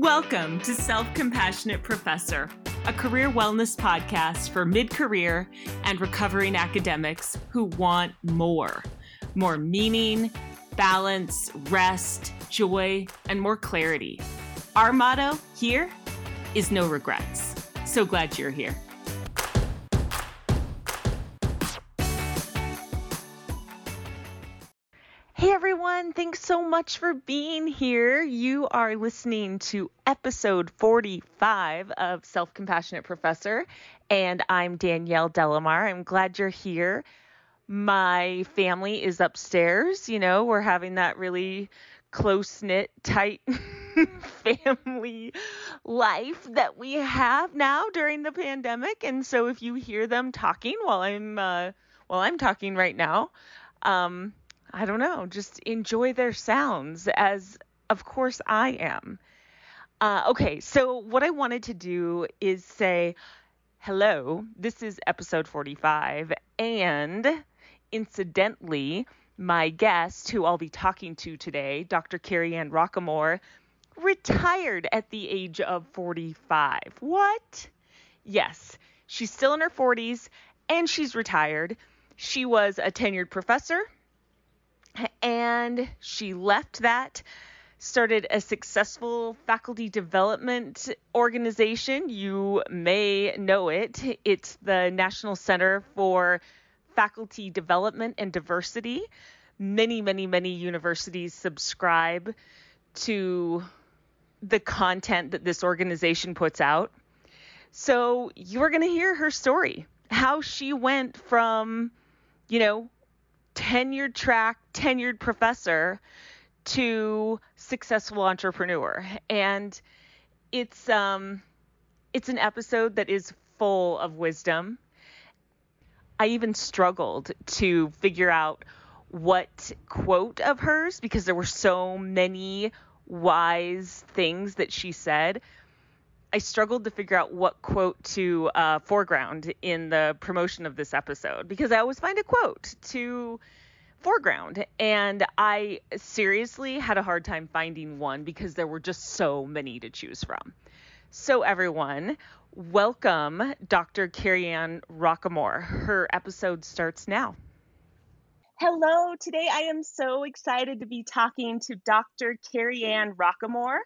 Welcome to Self Compassionate Professor, a career wellness podcast for mid career and recovering academics who want more more meaning, balance, rest, joy, and more clarity. Our motto here is no regrets. So glad you're here. Thanks so much for being here. You are listening to episode 45 of Self Compassionate Professor, and I'm Danielle De La Mare. I'm glad you're here. My family is upstairs. You know, we're having that really close knit, tight family life that we have now during the pandemic. And so if you hear them talking while I'm uh, while I'm talking right now, um, I don't know, just enjoy their sounds as, of course, I am. Uh, okay, so what I wanted to do is say, hello, this is episode 45, and incidentally, my guest, who I'll be talking to today, Dr. Kerry Ann Rockquemore, retired at the age of 45. What? Yes, she's still in her 40s and she's retired. She was a tenured professor and she left that started a successful faculty development organization. You may know it. It's the National Center for Faculty Development and Diversity. Many, many, many universities subscribe to the content that this organization puts out. So you're going to hear her story, how she went from, you know, tenured track, tenured professor to successful entrepreneur. And it's um it's an episode that is full of wisdom. I even struggled to figure out what quote of hers because there were so many wise things that she said. I struggled to figure out what quote to uh, foreground in the promotion of this episode because I always find a quote to foreground. And I seriously had a hard time finding one because there were just so many to choose from. So, everyone, welcome Dr. Kerry Ann Rockquemore. Her episode starts now. Hello, today I am so excited to be talking to Dr. Kerry Ann Rockquemore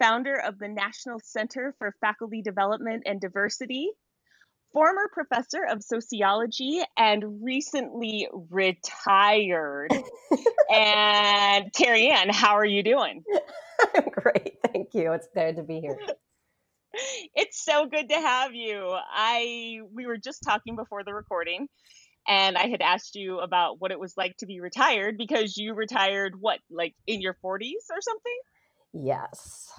founder of the National Center for Faculty Development and Diversity, former professor of sociology, and recently retired. and Kerry Ann, how are you doing? I'm great. Thank you. It's good to be here. It's so good to have you. I we were just talking before the recording and I had asked you about what it was like to be retired because you retired what like in your 40s or something? Yes.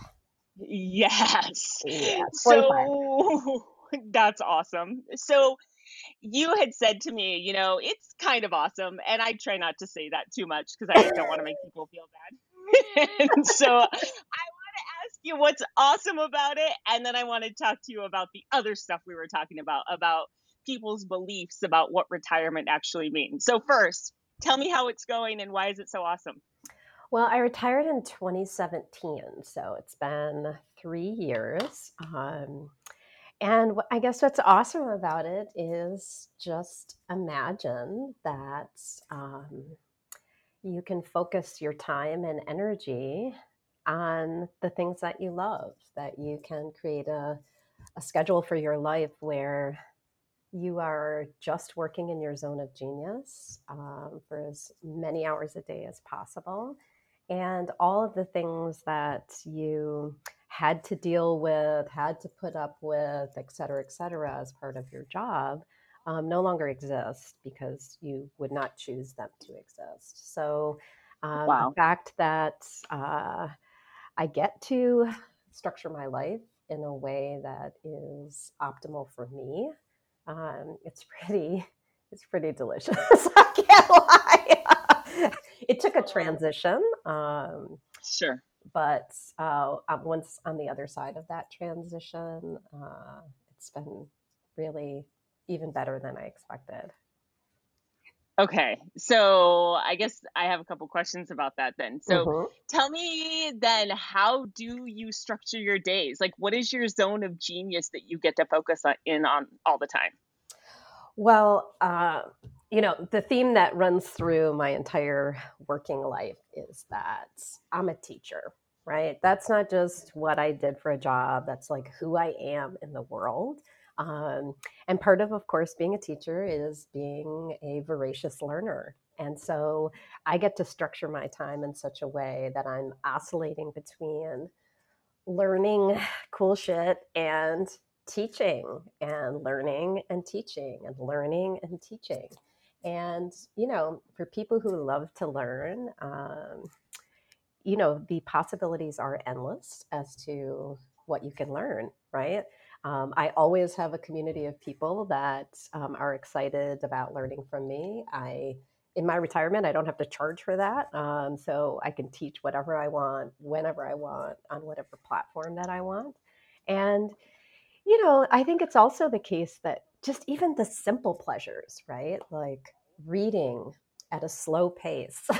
Yes. so that's awesome. So you had said to me, you know, it's kind of awesome. And I try not to say that too much because I don't want to make people feel bad. and so I want to ask you what's awesome about it. And then I want to talk to you about the other stuff we were talking about, about people's beliefs about what retirement actually means. So, first, tell me how it's going and why is it so awesome? Well, I retired in 2017, so it's been three years. Um, and I guess what's awesome about it is just imagine that um, you can focus your time and energy on the things that you love, that you can create a, a schedule for your life where you are just working in your zone of genius um, for as many hours a day as possible and all of the things that you had to deal with, had to put up with, et cetera, et cetera, as part of your job, um, no longer exist because you would not choose them to exist. So, um, wow. the fact that uh, I get to structure my life in a way that is optimal for me, um, it's pretty, it's pretty delicious. I can't lie. it took a transition. Um, sure. But uh, once on the other side of that transition, uh, it's been really even better than I expected. Okay, so I guess I have a couple questions about that then. So hmm tell me then, how do you structure your days? Like, what is your zone of genius that you get to focus on, in on all the time? Well, uh, you know, the theme that runs through my entire working life is that I'm a teacher, right? That's not just what I did for a job, that's like who I am in the world. Um, and part of, of course, being a teacher is being a voracious learner. And so I get to structure my time in such a way that I'm oscillating between learning cool shit and teaching and learning and teaching and learning and teaching. And, you know, for people who love to learn, um, you know, the possibilities are endless as to what you can learn, right? Um, I always have a community of people that um, are excited about learning from me. I, in my retirement, I don't have to charge for that, um, so I can teach whatever I want, whenever I want, on whatever platform that I want. And you know, I think it's also the case that just even the simple pleasures, right? Like reading at a slow pace,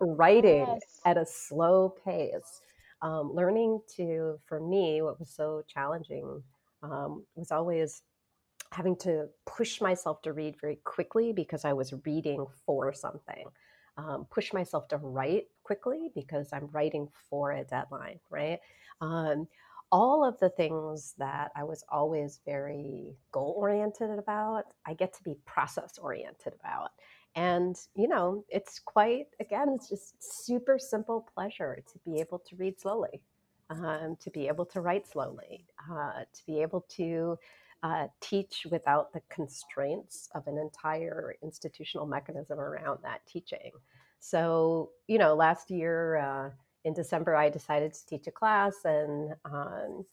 writing Yes. at a slow pace, um, learning to, for me, what was so challenging um, was always having to push myself to read very quickly because I was reading for something. Um, push myself to write quickly because I'm writing for a deadline, right? Um, all of the things that I was always very goal oriented about, I get to be process oriented about. And, you know, it's quite, again, it's just super simple pleasure to be able to read slowly, um, to be able to write slowly, uh, to be able to uh, teach without the constraints of an entire institutional mechanism around that teaching. So, you know, last year uh, in December, I decided to teach a class, and um,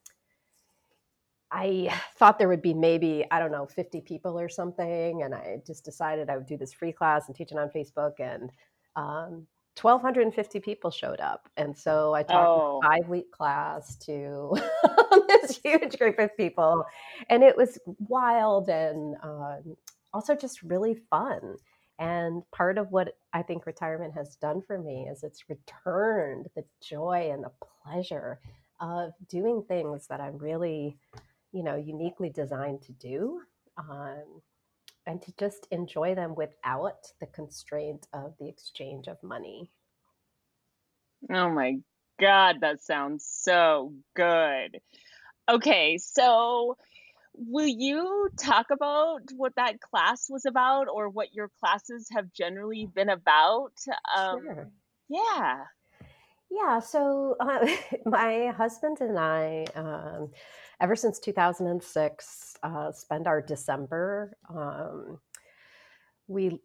I thought there would be maybe, I don't know, 50 people or something. And I just decided I would do this free class and teach it on Facebook. And um, 1,250 people showed up. And so I taught a five-week class to this huge group of people. And it was wild and um, also just really fun. And part of what I think retirement has done for me is it's returned the joy and the pleasure of doing things that I'm really you know, uniquely designed to do, um, and to just enjoy them without the constraint of the exchange of money. oh my God, that sounds so good. Okay, so will you talk about what that class was about or what your classes have generally been about? Um, Sure. yeah. Yeah, so uh, my husband and I, um, ever since 2006, uh, spend our December. Um, we,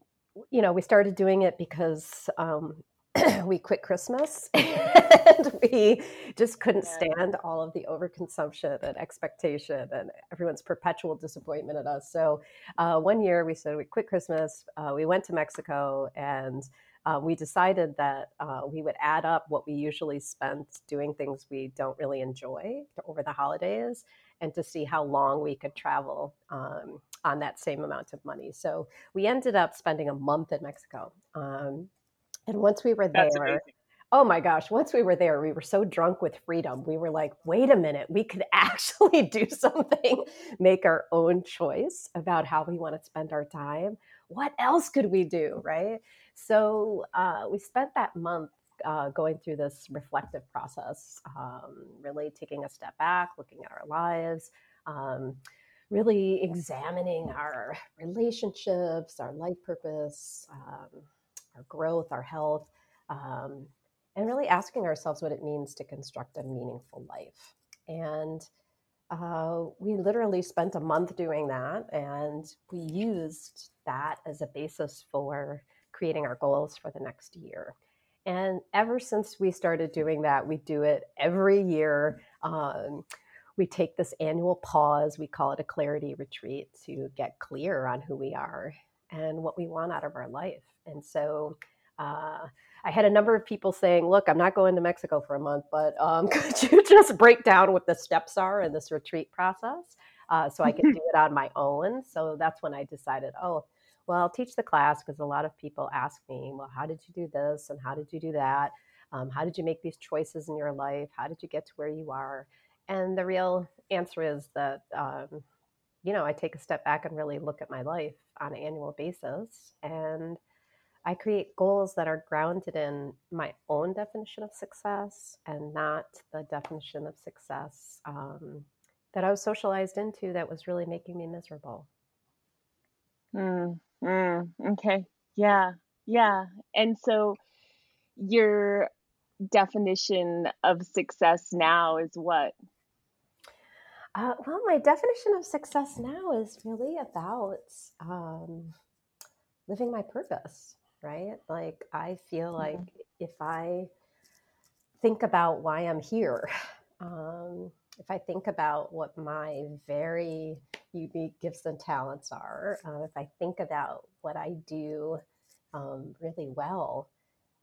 you know, we started doing it because um, we quit Christmas and we just couldn't stand all of the overconsumption and expectation and everyone's perpetual disappointment at us. So uh, one year we said we quit Christmas, uh, we went to Mexico, and uh, we decided that uh, we would add up what we usually spent doing things we don't really enjoy over the holidays and to see how long we could travel um, on that same amount of money. So we ended up spending a month in Mexico. Um, and once we were there, oh my gosh, once we were there, we were so drunk with freedom. We were like, wait a minute, we could actually do something, make our own choice about how we want to spend our time. What else could we do? Right. So uh, we spent that month. Uh, going through this reflective process, um, really taking a step back, looking at our lives, um, really examining our relationships, our life purpose, um, our growth, our health, um, and really asking ourselves what it means to construct a meaningful life. And uh, we literally spent a month doing that, and we used that as a basis for creating our goals for the next year. And ever since we started doing that, we do it every year. Um, we take this annual pause, we call it a clarity retreat, to get clear on who we are and what we want out of our life. And so uh, I had a number of people saying, Look, I'm not going to Mexico for a month, but um, could you just break down what the steps are in this retreat process uh, so I can do it on my own? So that's when I decided, Oh, well, I'll teach the class because a lot of people ask me, well, how did you do this and how did you do that? Um, how did you make these choices in your life? How did you get to where you are? And the real answer is that, um, you know, I take a step back and really look at my life on an annual basis. And I create goals that are grounded in my own definition of success and not the definition of success um, that I was socialized into that was really making me miserable. Mm, mm, okay. Yeah. Yeah. And so your definition of success now is what? Uh, well, my definition of success now is really about um, living my purpose, right? Like, I feel like if I think about why I'm here, um, if I think about what my very unique gifts and talents are, uh, if I think about what I do um, really well,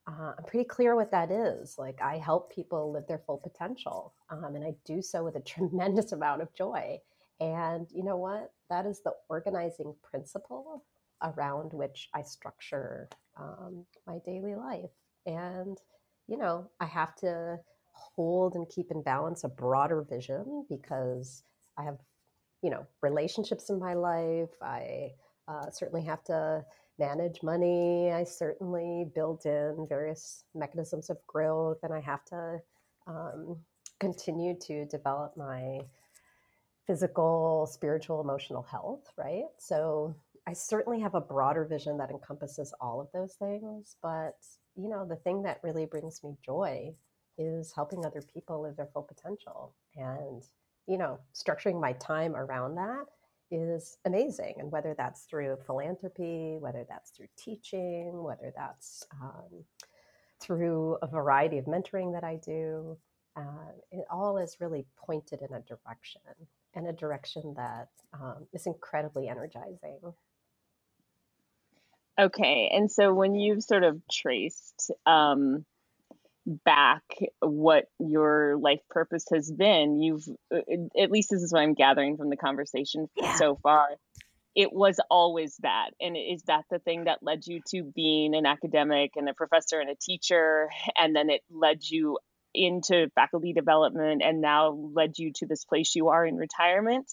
uh, I'm pretty clear what that is. Like, I help people live their full potential, um, and I do so with a tremendous amount of joy. And you know what? That is the organizing principle around which I structure um, my daily life. And, you know, I have to hold and keep in balance a broader vision because I have, you know, relationships in my life. I uh, certainly have to manage money. I certainly build in various mechanisms of growth, and I have to um, continue to develop my physical, spiritual, emotional health, right? So I certainly have a broader vision that encompasses all of those things. But, you know, the thing that really brings me joy is helping other people live their full potential. And, you know, structuring my time around that is amazing. And whether that's through philanthropy, whether that's through teaching, whether that's um, through a variety of mentoring that I do, uh, it all is really pointed in a direction and a direction that um, is incredibly energizing. Okay. And so when you've sort of traced, um, back what your life purpose has been you've uh, at least this is what i'm gathering from the conversation yeah. so far it was always that and is that the thing that led you to being an academic and a professor and a teacher and then it led you into faculty development and now led you to this place you are in retirement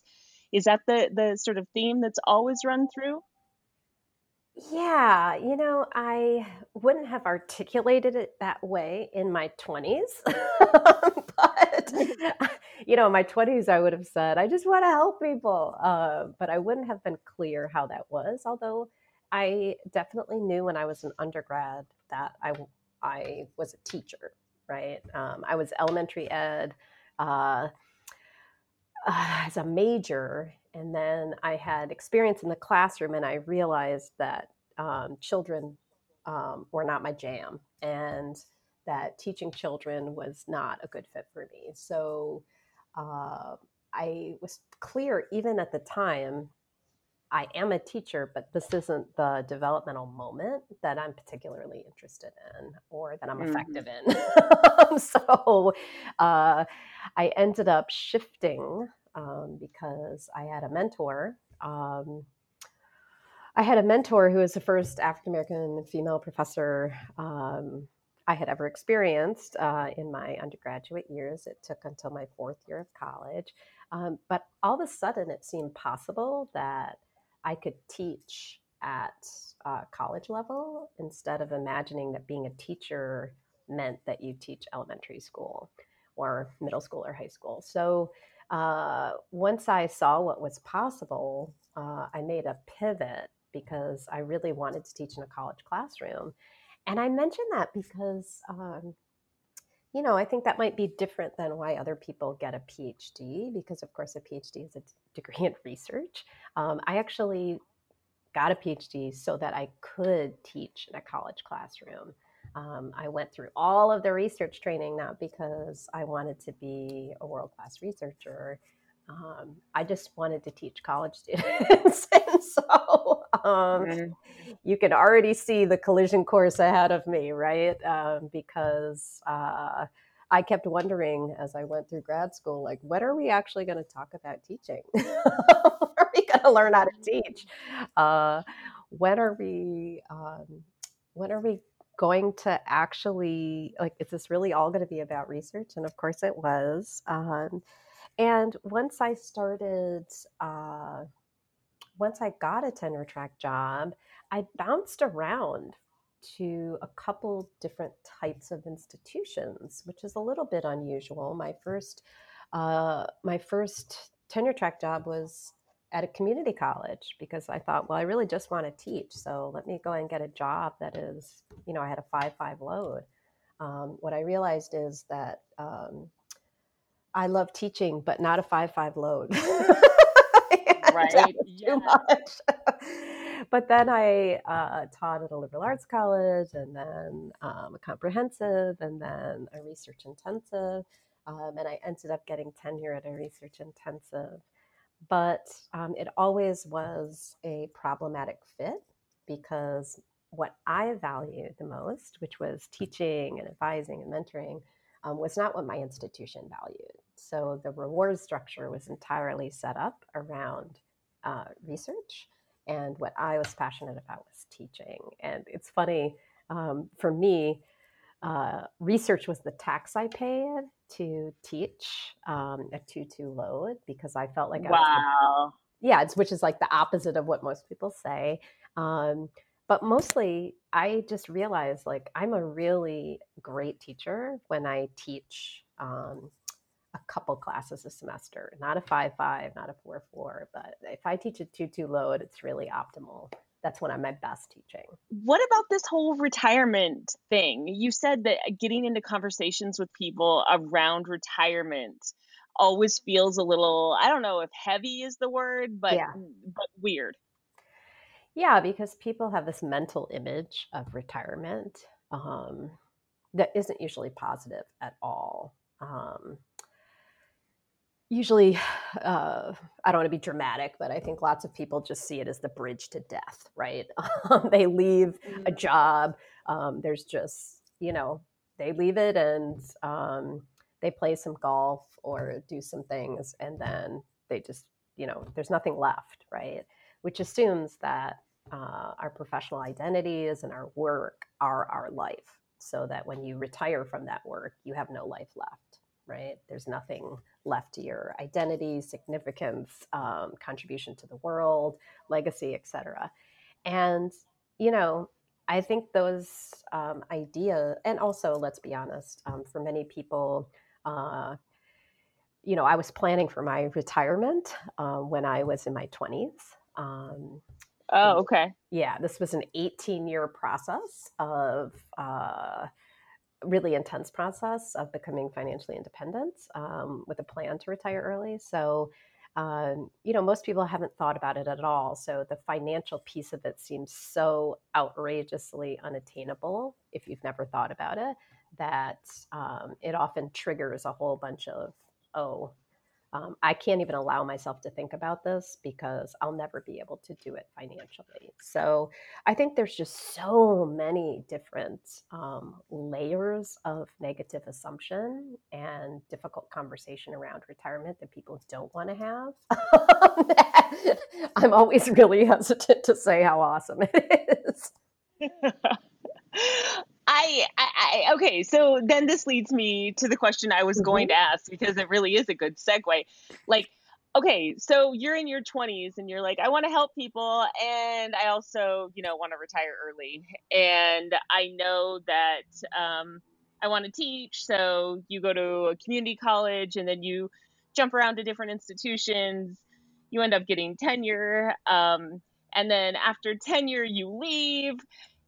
is that the the sort of theme that's always run through yeah, you know, I wouldn't have articulated it that way in my 20s. but, you know, in my 20s, I would have said, I just want to help people. Uh, but I wouldn't have been clear how that was. Although I definitely knew when I was an undergrad that I, I was a teacher, right? Um, I was elementary ed uh, uh, as a major and then I had experience in the classroom, and I realized that um, children um, were not my jam, and that teaching children was not a good fit for me. So uh, I was clear, even at the time, I am a teacher, but this isn't the developmental moment that I'm particularly interested in or that I'm mm-hmm. effective in. so uh, I ended up shifting um, because I had a mentor. Um, I had a mentor who was the first African American female professor um, I had ever experienced uh, in my undergraduate years. It took until my fourth year of college. Um, but all of a sudden, it seemed possible that I could teach at uh, college level instead of imagining that being a teacher meant that you teach elementary school or middle school or high school. So uh, once I saw what was possible, uh, I made a pivot because I really wanted to teach in a college classroom. And I mention that because, um, you know, I think that might be different than why other people get a PhD, because of course a PhD is a degree in research. Um, I actually got a PhD so that I could teach in a college classroom. Um, I went through all of the research training not because I wanted to be a world class researcher. Um, I just wanted to teach college students. and so um, mm-hmm. you can already see the collision course ahead of me, right? Um, because uh, I kept wondering as I went through grad school, like, when are we actually going to talk about teaching? are we going to learn how to teach? Uh, when are we um, when are we going to actually like is this really all going to be about research? And of course it was um, and once i started uh, once i got a tenure track job i bounced around to a couple different types of institutions which is a little bit unusual. My first uh, my first tenure track job was at a community college because I thought, well, I really just want to teach. So let me go and get a job that is, you know, I had a five five load. Um, what I realized is that um, I love teaching, but not a five five load. right. Yeah. much. but then I uh, taught at a liberal arts college, and then um, a comprehensive, and then a research intensive. Um, and I ended up getting tenure at a research intensive but um, it always was a problematic fit because what I valued the most, which was teaching and advising and mentoring, um, was not what my institution valued. So the reward structure was entirely set up around uh, research, and what I was passionate about was teaching. And it's funny um, for me, uh, research was the tax I paid to teach um, a 2-2 load because I felt like I wow. The, yeah, it's, which is like the opposite of what most people say. Um, but mostly I just realized like I'm a really great teacher when I teach um, a couple classes a semester, not a 5-5, not a 4-4, but if I teach a 2-2 load, it's really optimal that's when I'm my best teaching. What about this whole retirement thing? You said that getting into conversations with people around retirement always feels a little I don't know if heavy is the word, but yeah. but weird. Yeah, because people have this mental image of retirement um, that isn't usually positive at all. Um, usually uh, i don't want to be dramatic but i think lots of people just see it as the bridge to death right? Um, they leave a mm. job um, there's just you know they leave it and um, they play some golf or do some things and then they just you know there's nothing left right? Which assumes that uh, our professional identities and our work are our life so that when you retire from that work you have no life left right there's nothing left to your identity, significance, um, contribution to the world, legacy, etc. And you know, I think those um, ideas, and also let's be honest, um, for many people, uh, you know, I was planning for my retirement uh, when I was in my twenties. Um, oh, okay. Yeah, this was an 18 year process of. Uh, really intense process of becoming financially independent um, with a plan to retire early. So, um, you know, most people haven't thought about it at all. So the financial piece of it seems so outrageously unattainable if you've never thought about it that um, it often triggers a whole bunch of, oh, um, I can't even allow myself to think about this because I'll never be able to do it financially. So I think there's just so many different um, layers of negative assumption and difficult conversation around retirement that people don't want to have. I'm always really hesitant to say how awesome it is. I, I, okay, so then this leads me to the question I was mm-hmm. going to ask because it really is a good segue. Like, okay, so you're in your 20s and you're like, I want to help people, and I also, you know, want to retire early, and I know that um, I want to teach, so you go to a community college, and then you jump around to different institutions. You end up getting tenure, um, and then after tenure, you leave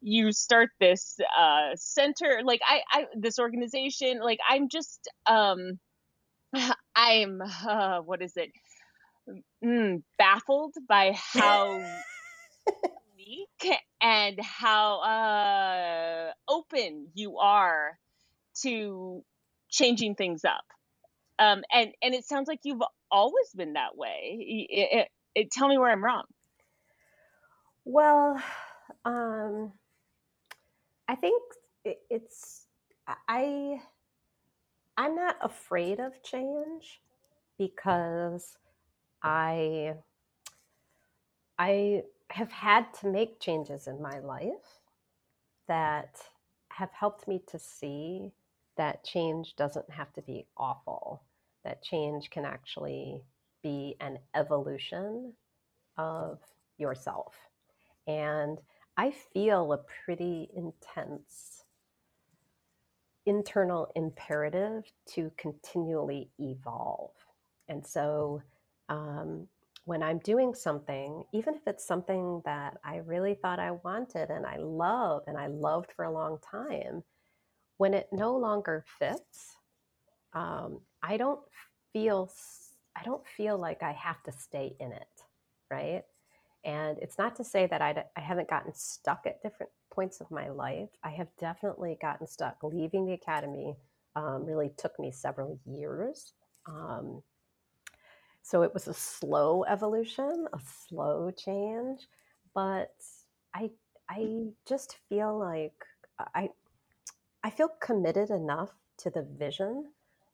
you start this uh, center like I, I this organization like i'm just um i'm uh, what is it? Mm, baffled by how unique and how uh open you are to changing things up. Um and and it sounds like you've always been that way. It, it, it, tell me where i'm wrong. Well um I think it's I I'm not afraid of change because I I have had to make changes in my life that have helped me to see that change doesn't have to be awful, that change can actually be an evolution of yourself. And I feel a pretty intense internal imperative to continually evolve. And so um, when I'm doing something, even if it's something that I really thought I wanted and I love and I loved for a long time, when it no longer fits, um, I don't feel I don't feel like I have to stay in it, right? And it's not to say that I, I haven't gotten stuck at different points of my life. I have definitely gotten stuck. Leaving the academy um, really took me several years. Um, so it was a slow evolution, a slow change, but I I just feel like I I feel committed enough to the vision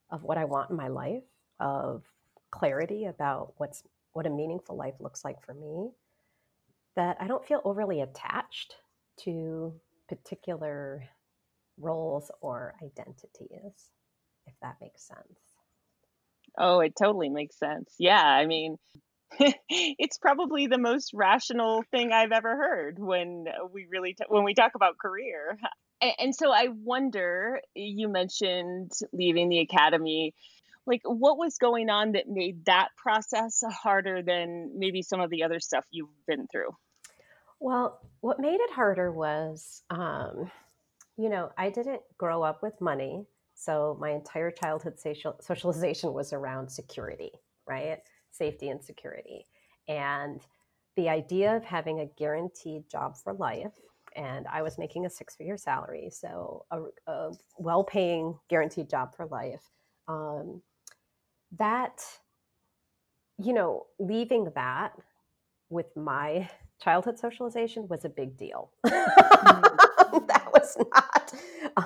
of what I want in my life, of clarity about what's what a meaningful life looks like for me, that I don't feel overly attached to particular roles or identities, if that makes sense. Oh, it totally makes sense. Yeah, I mean, it's probably the most rational thing I've ever heard when uh, we really t- when we talk about career. And so I wonder, you mentioned leaving the academy. Like, what was going on that made that process harder than maybe some of the other stuff you've been through? Well, what made it harder was, um, you know, I didn't grow up with money. So my entire childhood social, socialization was around security, right? Safety and security. And the idea of having a guaranteed job for life, and I was making a six figure salary, so a, a well paying guaranteed job for life. Um, that, you know, leaving that with my childhood socialization was a big deal. Mm. that was not,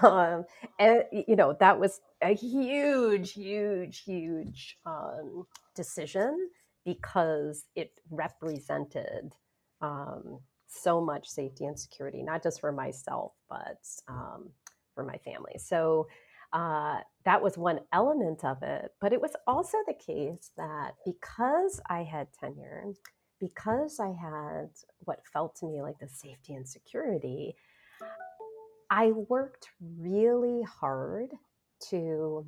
um, and you know, that was a huge, huge, huge um, decision because it represented um, so much safety and security, not just for myself, but um, for my family. So uh, that was one element of it. But it was also the case that because I had tenure, because I had what felt to me like the safety and security, I worked really hard to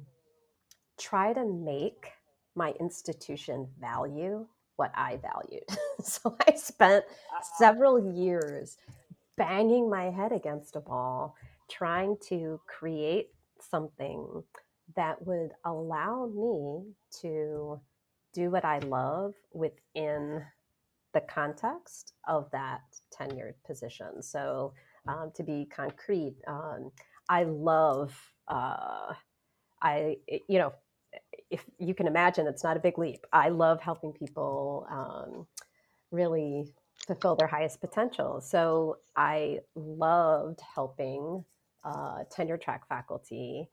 try to make my institution value what I valued. so I spent ah. several years banging my head against a wall, trying to create something that would allow me to do what I love within the context of that tenured position. So, um, to be concrete, um, I love, uh, I, you know, if you can imagine, it's not a big leap. I love helping people um, really fulfill their highest potential. So, I loved helping uh, tenure track faculty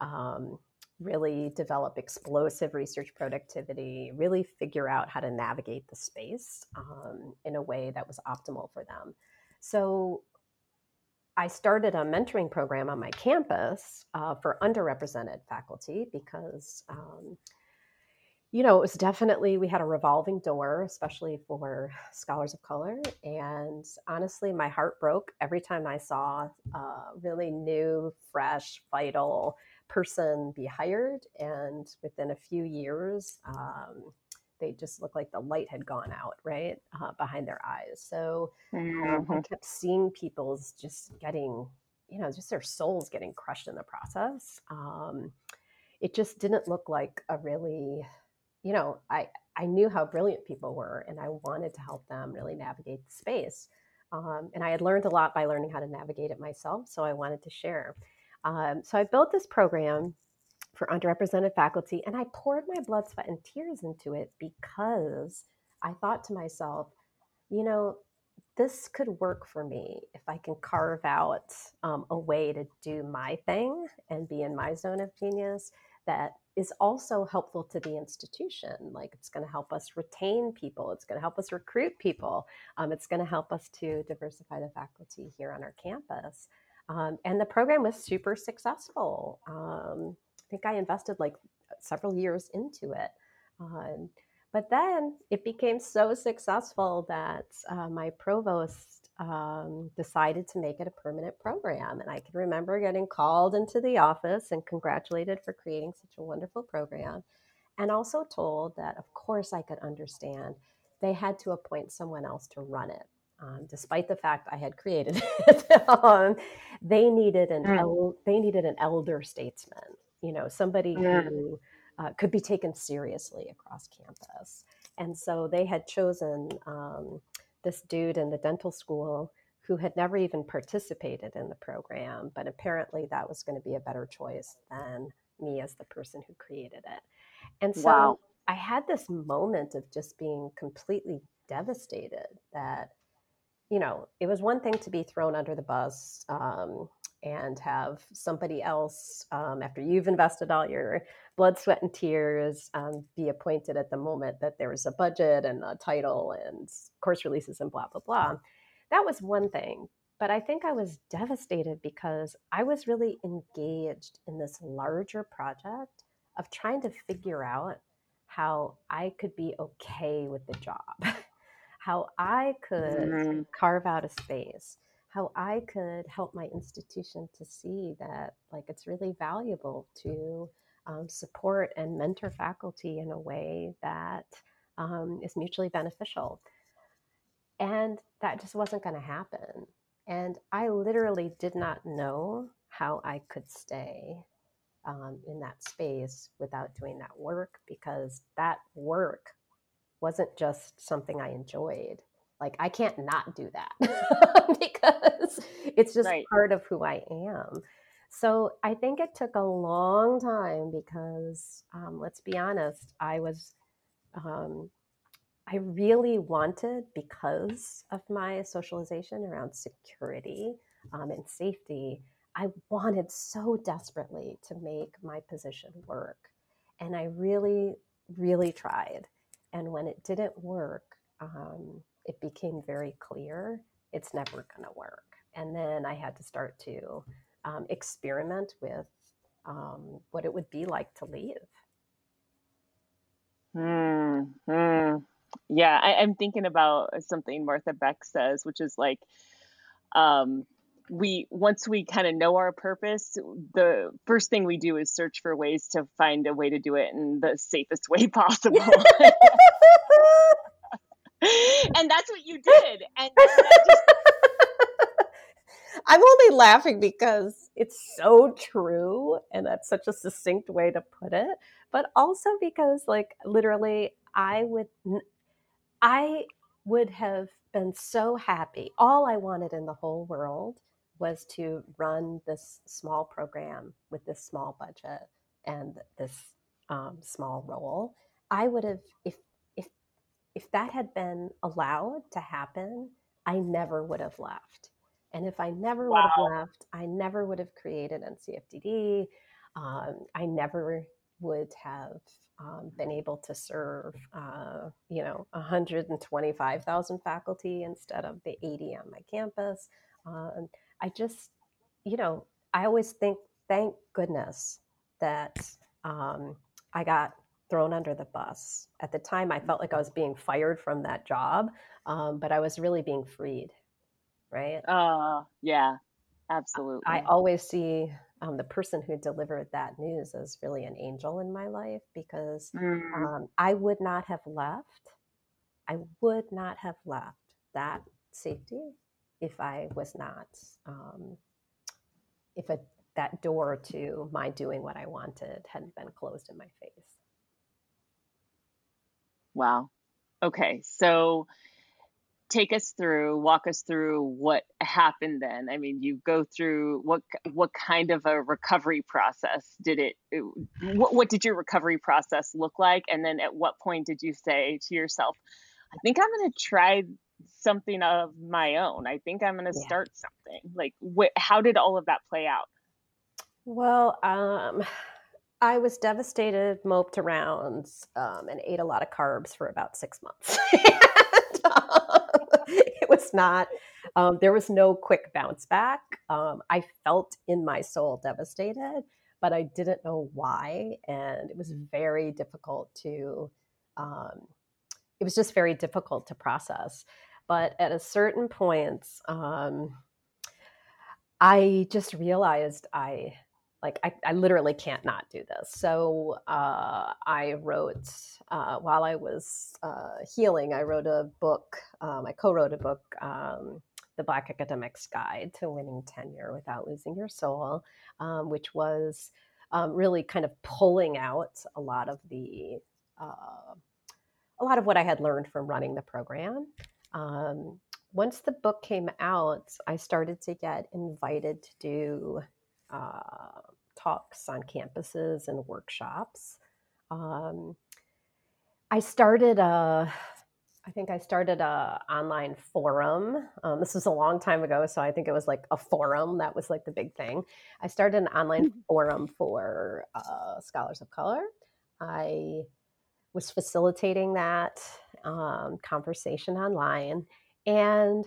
um, really develop explosive research productivity, really figure out how to navigate the space um, in a way that was optimal for them. So I started a mentoring program on my campus uh, for underrepresented faculty because, um, you know, it was definitely, we had a revolving door, especially for scholars of color. And honestly, my heart broke every time I saw a really new, fresh, vital, person be hired, and within a few years, um, they just looked like the light had gone out right uh, behind their eyes. So mm-hmm. I kept seeing people's just getting, you know, just their souls getting crushed in the process. Um, it just didn't look like a really, you know, I I knew how brilliant people were, and I wanted to help them really navigate the space. Um, and I had learned a lot by learning how to navigate it myself, so I wanted to share. Um, so I built this program for underrepresented faculty and I poured my blood, sweat, and tears into it because I thought to myself, you know, this could work for me if I can carve out um, a way to do my thing and be in my zone of genius. that is also helpful to the institution. Like it's going to help us retain people, it's going to help us recruit people, um, it's going to help us to diversify the faculty here on our campus. Um, and the program was super successful. Um, I think I invested like several years into it. Um, but then it became so successful that uh, my provost um, decided to make it a permanent program. And I can remember getting called into the office and congratulated for creating such a wonderful program. And also told that, of course, I could understand they had to appoint someone else to run it. Um, despite the fact I had created it, um, they needed an mm. el- they needed an elder statesman, you know, somebody mm. who uh, could be taken seriously across campus. And so they had chosen um, this dude in the dental school who had never even participated in the program, but apparently that was going to be a better choice than me as the person who created it. And so wow. I had this moment of just being completely devastated that, you know, it was one thing to be thrown under the bus um, and have somebody else, um, after you've invested all your blood, sweat, and tears, um, be appointed at the moment that there was a budget and a title and course releases and blah, blah, blah. That was one thing. But I think I was devastated because I was really engaged in this larger project of trying to figure out how I could be okay with the job, how I could mm-hmm. carve out a space how I could help my institution to see that like it's really valuable to um, support and mentor faculty in a way that um, is mutually beneficial. And that just wasn't going to happen. And I literally did not know how I could stay um, in that space without doing that work because that work wasn't just something I enjoyed. Like I can't not do that because it's just right. part of who I am. So I think it took a long time because um, let's be honest, I was, um, I really wanted because of my socialization around security um, and safety. I wanted so desperately to make my position work. And I really, really tried. And when it didn't work, um, it became very clear it's never going to work. And then I had to start to um, experiment with um, what it would be like to leave. Hmm. hmm. Yeah, I, am thinking about something Martha Beck says, which is like, um, we once we kind of know our purpose, the first thing we do is search for ways to find a way to do it in the safest way possible. and that's what you did. And just... I'm only laughing because it's so true and that's such a succinct way to put it, but also because like literally I would I would have been so happy. All I wanted in the whole world was to run this small program with this small budget and this um, small role. I would have, if if if that had been allowed to happen, I never would have left. And if I never wow. would have left, I never would have created NCFDD. Um, I never would have um, been able to serve, uh, you know, 125,000 faculty instead of the 80 on my campus. Um, I just, you know, I always think, thank goodness that um, I got thrown under the bus. At the time, I felt like I was being fired from that job, um, but I was really being freed, right? Uh, yeah, absolutely. I, I always see um, the person who delivered that news as really an angel in my life because mm. um, I would not have left. I would not have left that safety if I was not, um, if a, that door to my doing what I wanted hadn't been closed in my face. Wow. Okay. So take us through, walk us through what happened then. I mean, you go through what what kind of a recovery process did it what, what did your recovery process look like and then at what point did you say to yourself, I think I'm going to try something of my own. I think I'm going to yeah. start something. Like what how did all of that play out? Well, um I was devastated, moped around, um, and ate a lot of carbs for about six months. and, um, it was not, um, there was no quick bounce back. Um, I felt in my soul devastated, but I didn't know why. And it was very difficult to, um, it was just very difficult to process. But at a certain point, um, I just realized I like I, I literally can't not do this. So uh, I wrote uh, while I was uh, healing. I wrote a book. Um, I co-wrote a book, um, "The Black Academic's Guide to Winning Tenure Without Losing Your Soul," um, which was um, really kind of pulling out a lot of the uh, a lot of what I had learned from running the program. Um, once the book came out, I started to get invited to do uh, talks on campuses and workshops. Um, I started a, I think I started a online forum. Um, this was a long time ago, so I think it was like a forum that was like the big thing. I started an online mm-hmm. forum for uh, scholars of color. I was facilitating that um, conversation online, and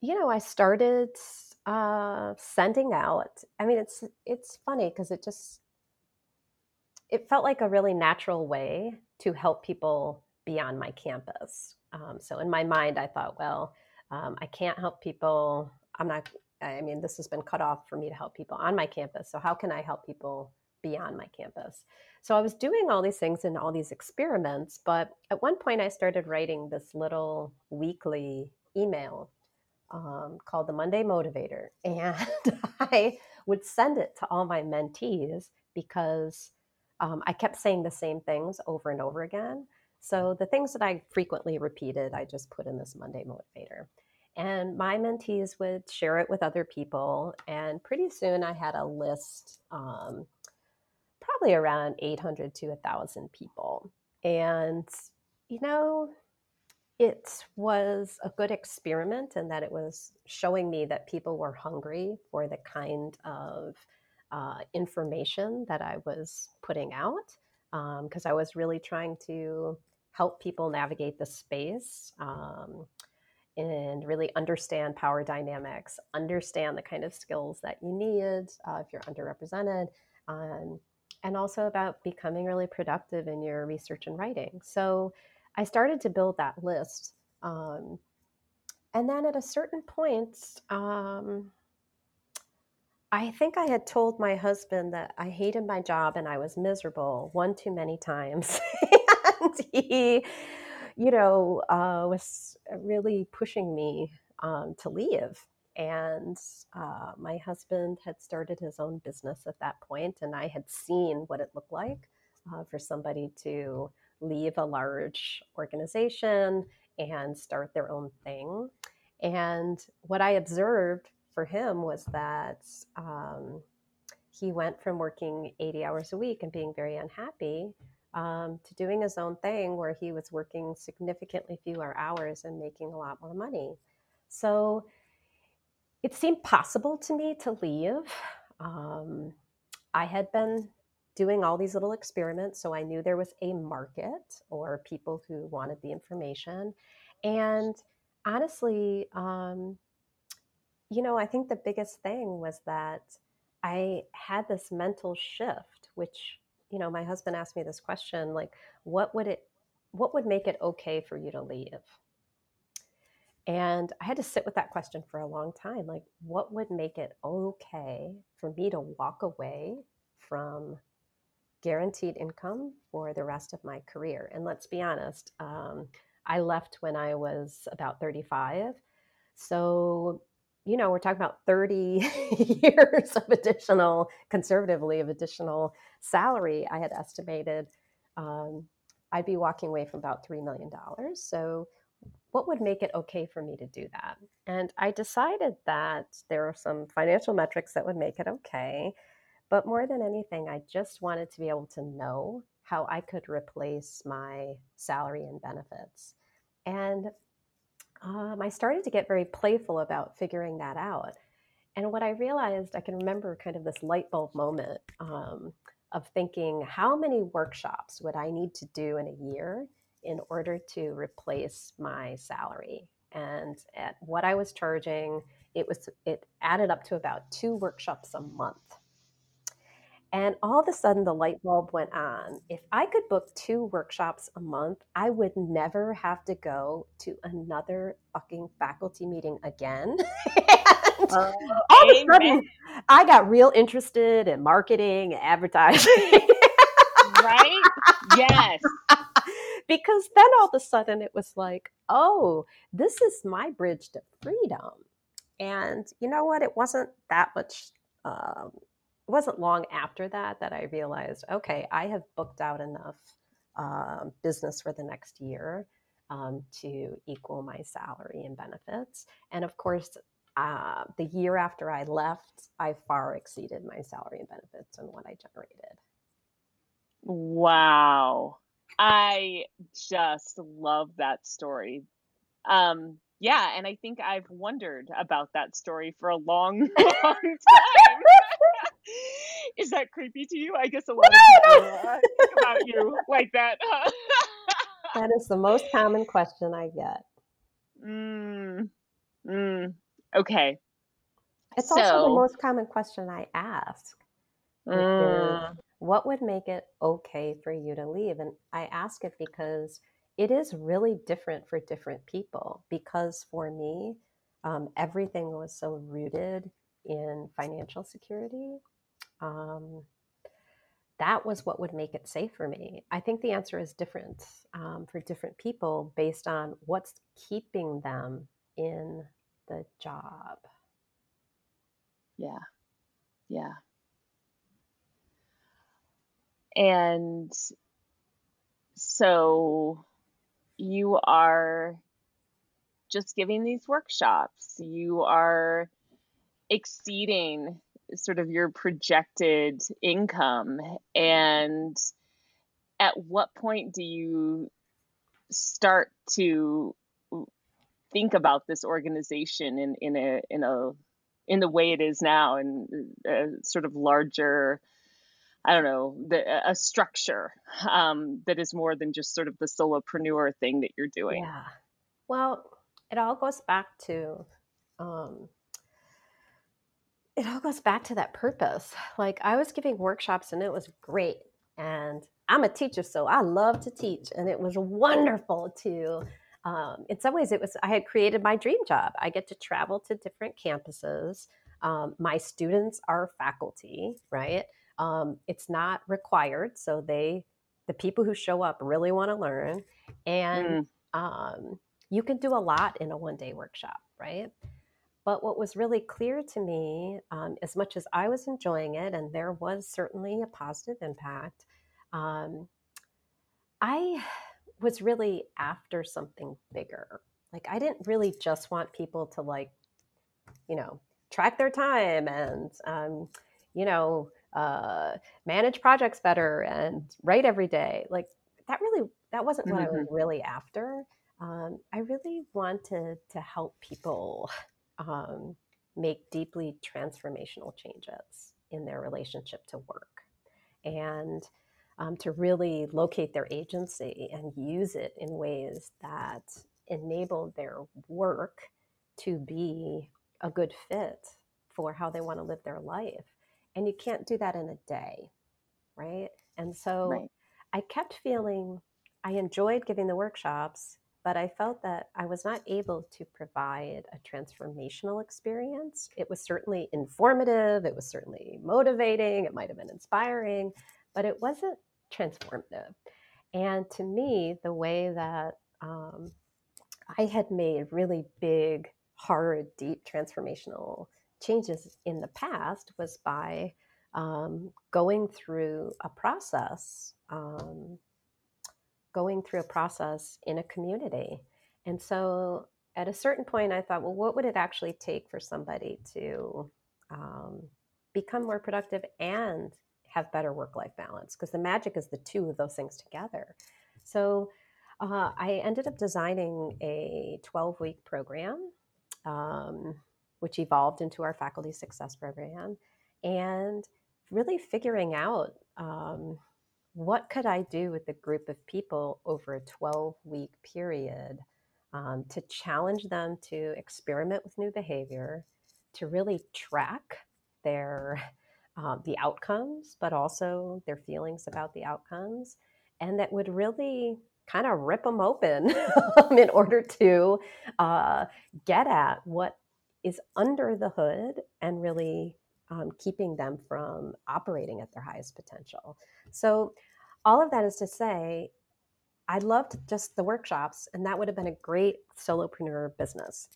you know, I started uh, sending out. I mean, it's it's funny because it just it felt like a really natural way to help people beyond my campus. Um, so in my mind, I thought, well, um, I can't help people. I'm not. I mean, this has been cut off for me to help people on my campus. So how can I help people beyond my campus? So I was doing all these things and all these experiments, but at one point I started writing this little weekly email um, called the Monday Motivator. And I would send it to all my mentees because um, I kept saying the same things over and over again. So the things that I frequently repeated, I just put in this Monday Motivator. And my mentees would share it with other people. And pretty soon I had a list, um, probably around 800 to 1,000 people. And, you know, it was a good experiment in that it was showing me that people were hungry for the kind of uh, information that I was putting out because um, I was really trying to help people navigate the space um, and really understand power dynamics, understand the kind of skills that you need uh, if you're underrepresented, um, and also about becoming really productive in your research and writing. So I started to build that list. Um, and then at a certain point, um, I think I had told my husband that I hated my job and I was miserable one too many times. and he, you know, uh, was really pushing me um, to leave. And uh, my husband had started his own business at that point, and I had seen what it looked like uh, for somebody to leave a large organization and start their own thing. And what I observed for him was that um, he went from working 80 hours a week and being very unhappy um, to doing his own thing where he was working significantly fewer hours and making a lot more money. So it seemed possible to me to leave. Um, I had been doing all these little experiments. So I knew there was a market or people who wanted the information. And honestly, um, you know, I think the biggest thing was that I had this mental shift, which, you know, my husband asked me this question like, what would it, what would make it okay for you to leave? And I had to sit with that question for a long time. Like, what would make it okay for me to walk away from guaranteed income for the rest of my career. And let's be honest, um, I left when I was about 35. So, you know, we're talking about 30 years of additional, conservatively, of additional salary. I had estimated um, I'd be walking away from about $3 million. So, what would make it okay for me to do that? And I decided that there are some financial metrics that would make it okay. But more than anything, I just wanted to be able to know how I could replace my salary and benefits. And um, I started to get very playful about figuring that out. And what I realized, I can remember kind of this light bulb moment um, of thinking, how many workshops would I need to do in a year in order to replace my salary? And at what I was charging, it was it added up to about two workshops a month. And all of a sudden, the light bulb went on. If I could book two workshops a month, I would never have to go to another fucking faculty meeting again. uh, all of a sudden, I got real interested in marketing, and advertising. right? Yes. Because then all of a sudden it was like, oh, this is my bridge to freedom. And you know what? It wasn't that much. Um, it wasn't long after that that I realized, okay, I have booked out enough um, business for the next year um, to equal my salary and benefits. And of course, uh, the year after I left, I far exceeded my salary and benefits and what I generated. Wow. I just love that story. Um, yeah, and I think I've wondered about that story for a long, long time. Is that creepy to you? I guess a lot no, of people uh, think about you like that. that is the most common question I get. Mm, mm, okay. It's so, also the most common question I ask. Mm. What would make it okay for you to leave? And I ask it because it is really different for different people. Because for me, um, everything was so rooted in financial security. Um, that was what would make it safe for me. I think the answer is different um, for different people based on what's keeping them in the job. Yeah. Yeah. And so you are just giving these workshops, you are exceeding sort of your projected income. And at what point do you start to think about this organization in, in a in a in the way it is now and a sort of larger I don't know, the, a structure um, that is more than just sort of the solopreneur thing that you're doing. Yeah. Well, it all goes back to, um, it all goes back to that purpose. Like I was giving workshops and it was great. And I'm a teacher, so I love to teach. And it was wonderful to, um, in some ways, it was, I had created my dream job. I get to travel to different campuses. Um, my students are faculty, right? Um, it's not required, so they the people who show up really want to learn, and mm. um, you can do a lot in a one day workshop, right? But what was really clear to me, um, as much as I was enjoying it, and there was certainly a positive impact, um, I was really after something bigger. Like, I didn't really just want people to, like, you know, track their time and, um, you know, uh, manage projects better and write every day. Like that really, that wasn't what mm-hmm. I was mm-hmm. really after. Um, I really wanted to help people um, make deeply transformational changes in their relationship to work and um, to really locate their agency and use it in ways that enable their work to be a good fit for how they want to live their life and you can't do that in a day, right? And so right. I kept feeling I enjoyed giving the workshops, but I felt that I was not able to provide a transformational experience. It was certainly informative, it was certainly motivating, it might have been inspiring, but it wasn't transformative. And to me, the way that um, I had made really big, hard, deep transformational changes in the past was by um, going through a process, um, going through a process in a community. And so at a certain point, I thought, well, what would it actually take for somebody to um, become more productive and have better work life balance? Because the magic is the two of those things together. So uh, I ended up designing a 12 week program. Um, which evolved into our faculty success program, and really figuring out um, what could I do with a group of people over a 12 week period um, to challenge them to experiment with new behavior, to really track their uh, the outcomes, but also their feelings about the outcomes, and that would really kind of rip them open in order to uh, get at what is under the hood and really um, keeping them from operating at their highest potential. So, all of that is to say, I loved just the workshops, and that would have been a great solopreneur business.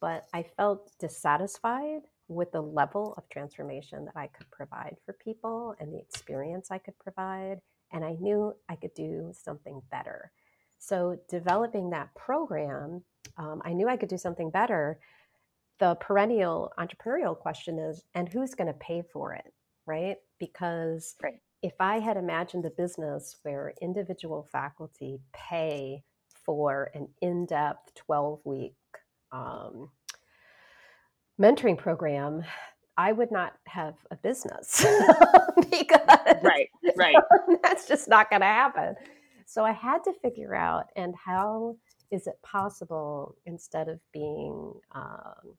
But I felt dissatisfied with the level of transformation that I could provide for people and the experience I could provide. And I knew I could do something better. So, developing that program, um, I knew I could do something better. The perennial entrepreneurial question is, and who's going to pay for it, right? Because right. if I had imagined a business where individual faculty pay for an in depth 12 week um, mentoring program, I would not have a business because right, right. that's just not going to happen. So I had to figure out and how is it possible instead of being um,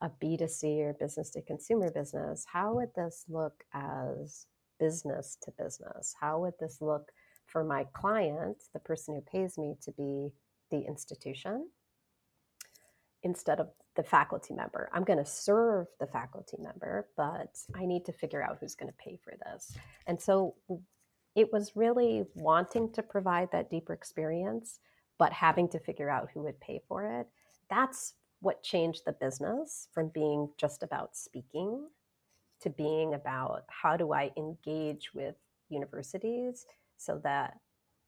a B2C or business to consumer business, how would this look as business to business? How would this look for my client, the person who pays me, to be the institution instead of the faculty member? I'm going to serve the faculty member, but I need to figure out who's going to pay for this. And so it was really wanting to provide that deeper experience, but having to figure out who would pay for it. That's what changed the business from being just about speaking to being about how do I engage with universities so that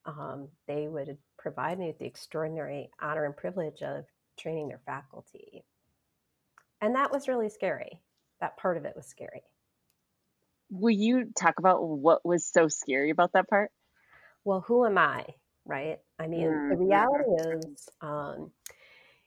um, they would provide me with the extraordinary honor and privilege of training their faculty. And that was really scary. That part of it was scary will you talk about what was so scary about that part? Well, who am I? Right. I mean, mm-hmm. the reality is, um,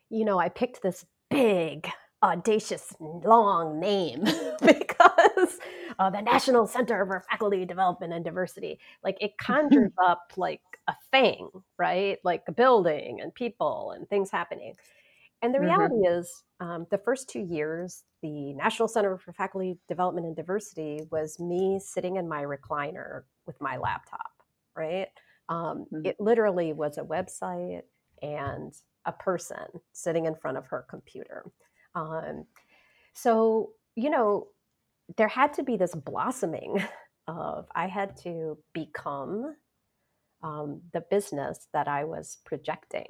you know, I picked this big, audacious, long name because uh, the National Center for Faculty Development and Diversity, like it conjures up like a thing, right? Like a building and people and things happening. And the mm-hmm. reality mm-hmm. is, um, the first two years, the National Center for Faculty Development and Diversity was me sitting in my recliner with my laptop, right? Um, mm-hmm. It literally was a website and a person sitting in front of her computer. Um, so, you know, there had to be this blossoming of I had to become um, the business that I was projecting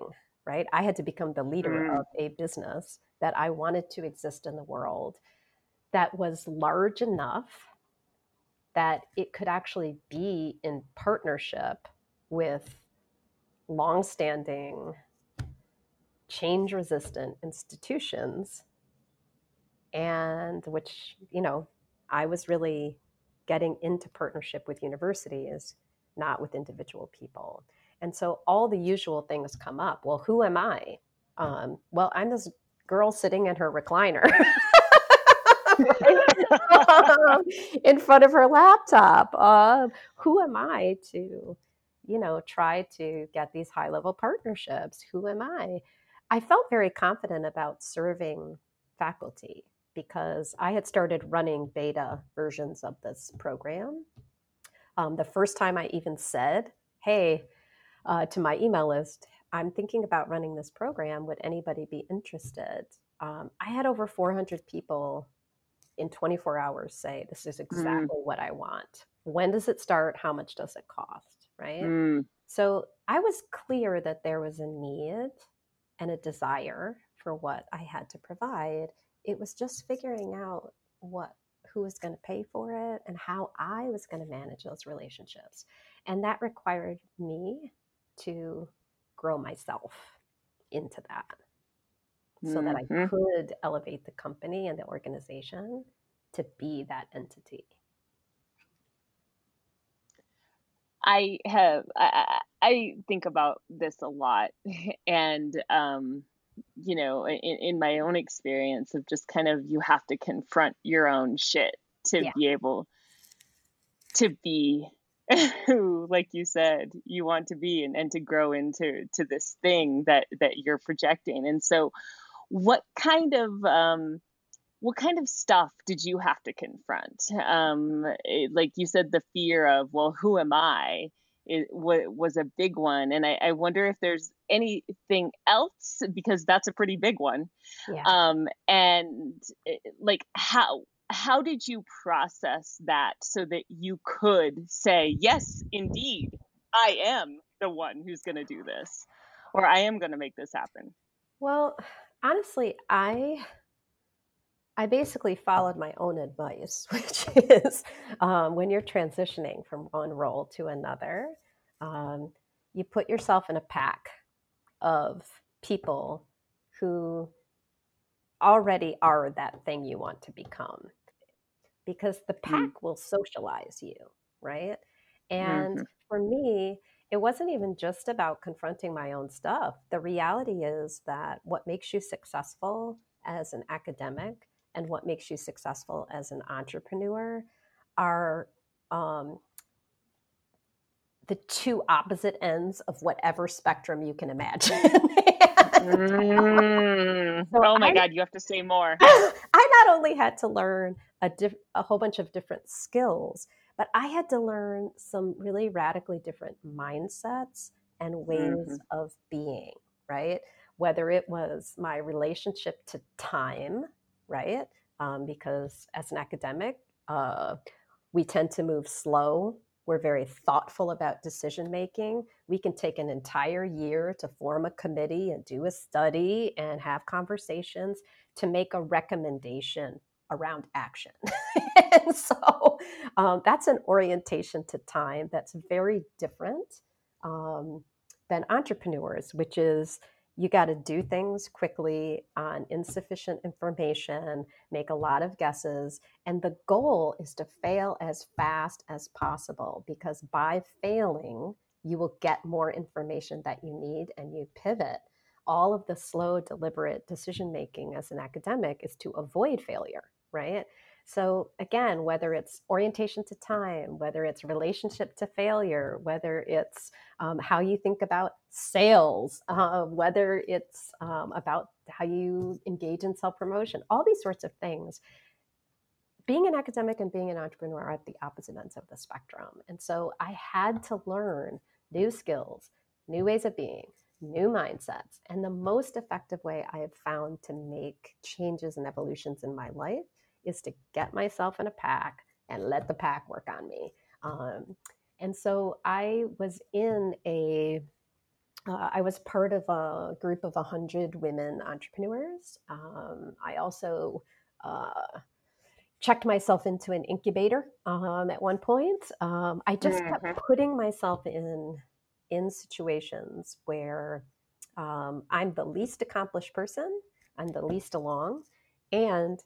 right? I had to become the leader mm. of a business that I wanted to exist in the world that was large enough that it could actually be in partnership with longstanding change resistant institutions and which you know i was really getting into partnership with universities not with individual people and so all the usual things come up. Well, who am I? Um, well, I'm this girl sitting in her recliner um, in front of her laptop. Uh, who am I to, you know, try to get these high level partnerships? Who am I? I felt very confident about serving faculty because I had started running beta versions of this program. Um, the first time I even said, hey, uh, to my email list, I'm thinking about running this program. Would anybody be interested? Um, I had over 400 people in 24 hours say, This is mm. exactly mm. what I want. When does it start? How much does it cost? Right. Mm. So I was clear that there was a need and a desire for what I had to provide. It was just figuring out what who was going to pay for it and how I was going to manage those relationships. And that required me to grow myself into that so mm-hmm. that I mm-hmm. could elevate the company and the organization to be that entity. I have I, I think about this a lot, and um, you know, in, in my own experience of just kind of you have to confront your own shit to yeah. be able to be who like you said you want to be and, and to grow into to this thing that that you're projecting and so what kind of um what kind of stuff did you have to confront? Um it, like you said the fear of well who am i? It was a big one and I, I, wonder if there's anything else because that's a pretty big one. Yeah. um and it, like how how did you process that so that you could say yes indeed i am the one who's going to do this or i am going to make this happen well honestly i i basically followed my own advice which is um, when you're transitioning from one role to another um, you put yourself in a pack of people who already are that thing you want to become because the mm. pack mm. will socialize you, right? And mm-hmm. for me, it wasn't even just about confronting my own stuff. The reality is that what makes you successful as an academic and what makes you successful as an entrepreneur are um, the two opposite ends of whatever spectrum you can imagine. mm. so oh my I, God, you have to say more. I not only had to learn a, diff- a whole bunch of different skills, but I had to learn some really radically different mindsets and ways mm-hmm. of being, right? Whether it was my relationship to time, right? Um, because as an academic, uh, we tend to move slow. We're very thoughtful about decision making. We can take an entire year to form a committee and do a study and have conversations to make a recommendation around action. and so um, that's an orientation to time that's very different um, than entrepreneurs, which is you got to do things quickly on insufficient information, make a lot of guesses. And the goal is to fail as fast as possible because by failing, you will get more information that you need and you pivot. All of the slow, deliberate decision making as an academic is to avoid failure right? So, again, whether it's orientation to time, whether it's relationship to failure, whether it's um, how you think about sales, uh, whether it's um, about how you engage in self promotion, all these sorts of things, being an academic and being an entrepreneur are at the opposite ends of the spectrum. And so I had to learn new skills, new ways of being, new mindsets. And the most effective way I have found to make changes and evolutions in my life is to get myself in a pack and let the pack work on me. Um, and so I was in a, uh, I was part of a group of 100 women entrepreneurs. Um, I also uh, checked myself into an incubator um, at one point. Um, I just mm-hmm. kept putting myself in in situations where um, I'm the least accomplished person, I'm the least along, and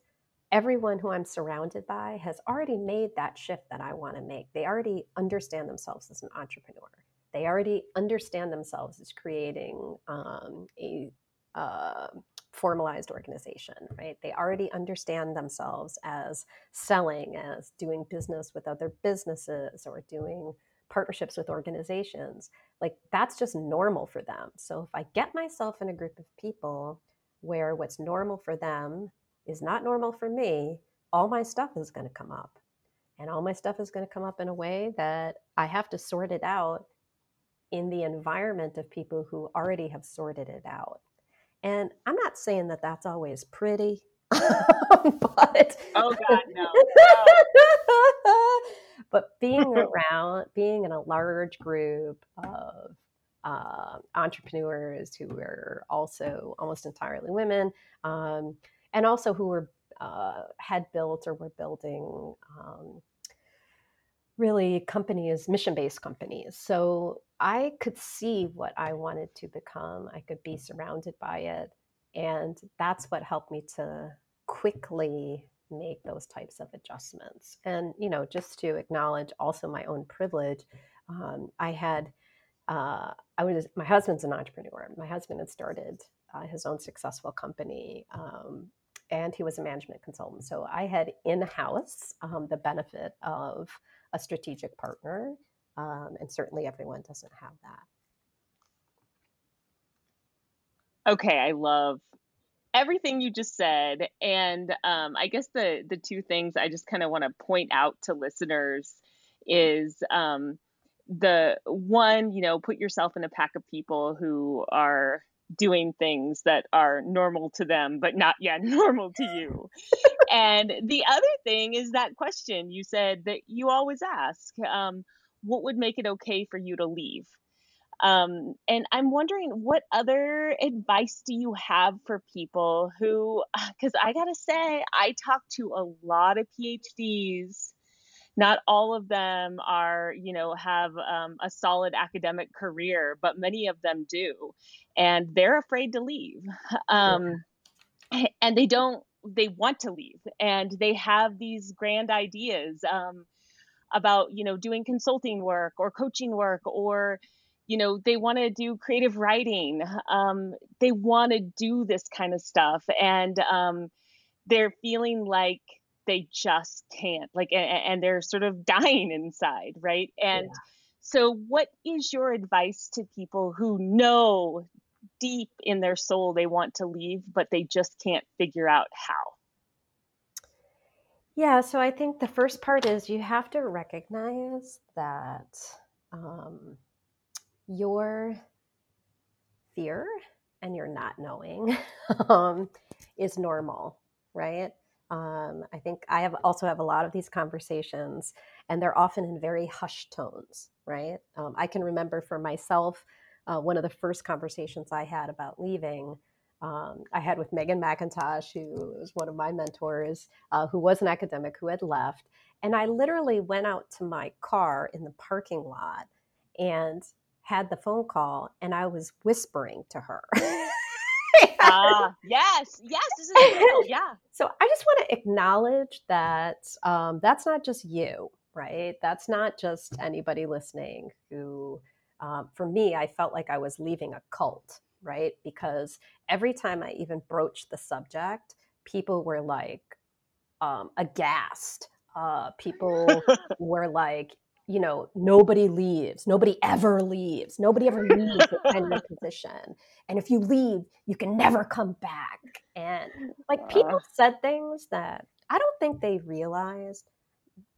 everyone who I'm surrounded by has already made that shift that I want to make. They already understand themselves as an entrepreneur. They already understand themselves as creating um, a uh, formalized organization, right? They already understand themselves as selling, as doing business with other businesses, or doing partnerships with organizations. Like that's just normal for them. So if I get myself in a group of people where what's normal for them is not normal for me, all my stuff is going to come up. And all my stuff is going to come up in a way that I have to sort it out in the environment of people who already have sorted it out. And I'm not saying that that's always pretty, but oh god, no. no. but being around, being in a large group of uh, entrepreneurs who are also almost entirely women, um, and also who were uh, had built or were building um, really companies, mission based companies. So I could see what I wanted to become. I could be surrounded by it. And that's what helped me to quickly make those types of adjustments. And, you know, just to acknowledge also my own privilege, um, I had, uh, I was, my husband's an entrepreneur. My husband had started uh, his own successful company. Um, and he was a management consultant. So I had in house um, the benefit of a strategic partner. Um, and certainly everyone doesn't have that. Okay, I love everything you just said. And um, I guess the, the two things I just kind of want to point out to listeners is um, the one, you know, put yourself in a pack of people who are doing things that are normal to them, but not yet normal to you. and the other thing is that question you said that you always ask um, what would make it okay for you to leave? Um, and I'm wondering what other advice do you have for people who, because I gotta say, I talk to a lot of PhDs not all of them are you know have um, a solid academic career but many of them do and they're afraid to leave. Um, and they don't they want to leave and they have these grand ideas um, about you know doing consulting work or coaching work or you know they want to do creative writing. Um, they want to do this kind of stuff and um, they're feeling like they just can't like and, and they're sort of dying inside right? And yeah. so what is your advice to people who know deep in their soul they want to leave but they just can't figure out how? Yeah so i think the first part is you have to recognize that um, your fear and your not knowing um, is normal right um, I think I have also have a lot of these conversations, and they're often in very hushed tones, right? Um, I can remember for myself, uh, one of the first conversations I had about leaving. Um, I had with Megan McIntosh, who was one of my mentors, uh, who was an academic who had left. And I literally went out to my car in the parking lot and had the phone call, and I was whispering to her. Ah, yes, yes, this is real. Yeah. So I just want to acknowledge that um, that's not just you, right? That's not just anybody listening who, um, for me, I felt like I was leaving a cult, right? Because every time I even broached the subject, people were like um, aghast. Uh, people were like, you know, nobody leaves. Nobody ever leaves. Nobody ever leaves a tenure position. And if you leave, you can never come back. And like people said things that I don't think they realized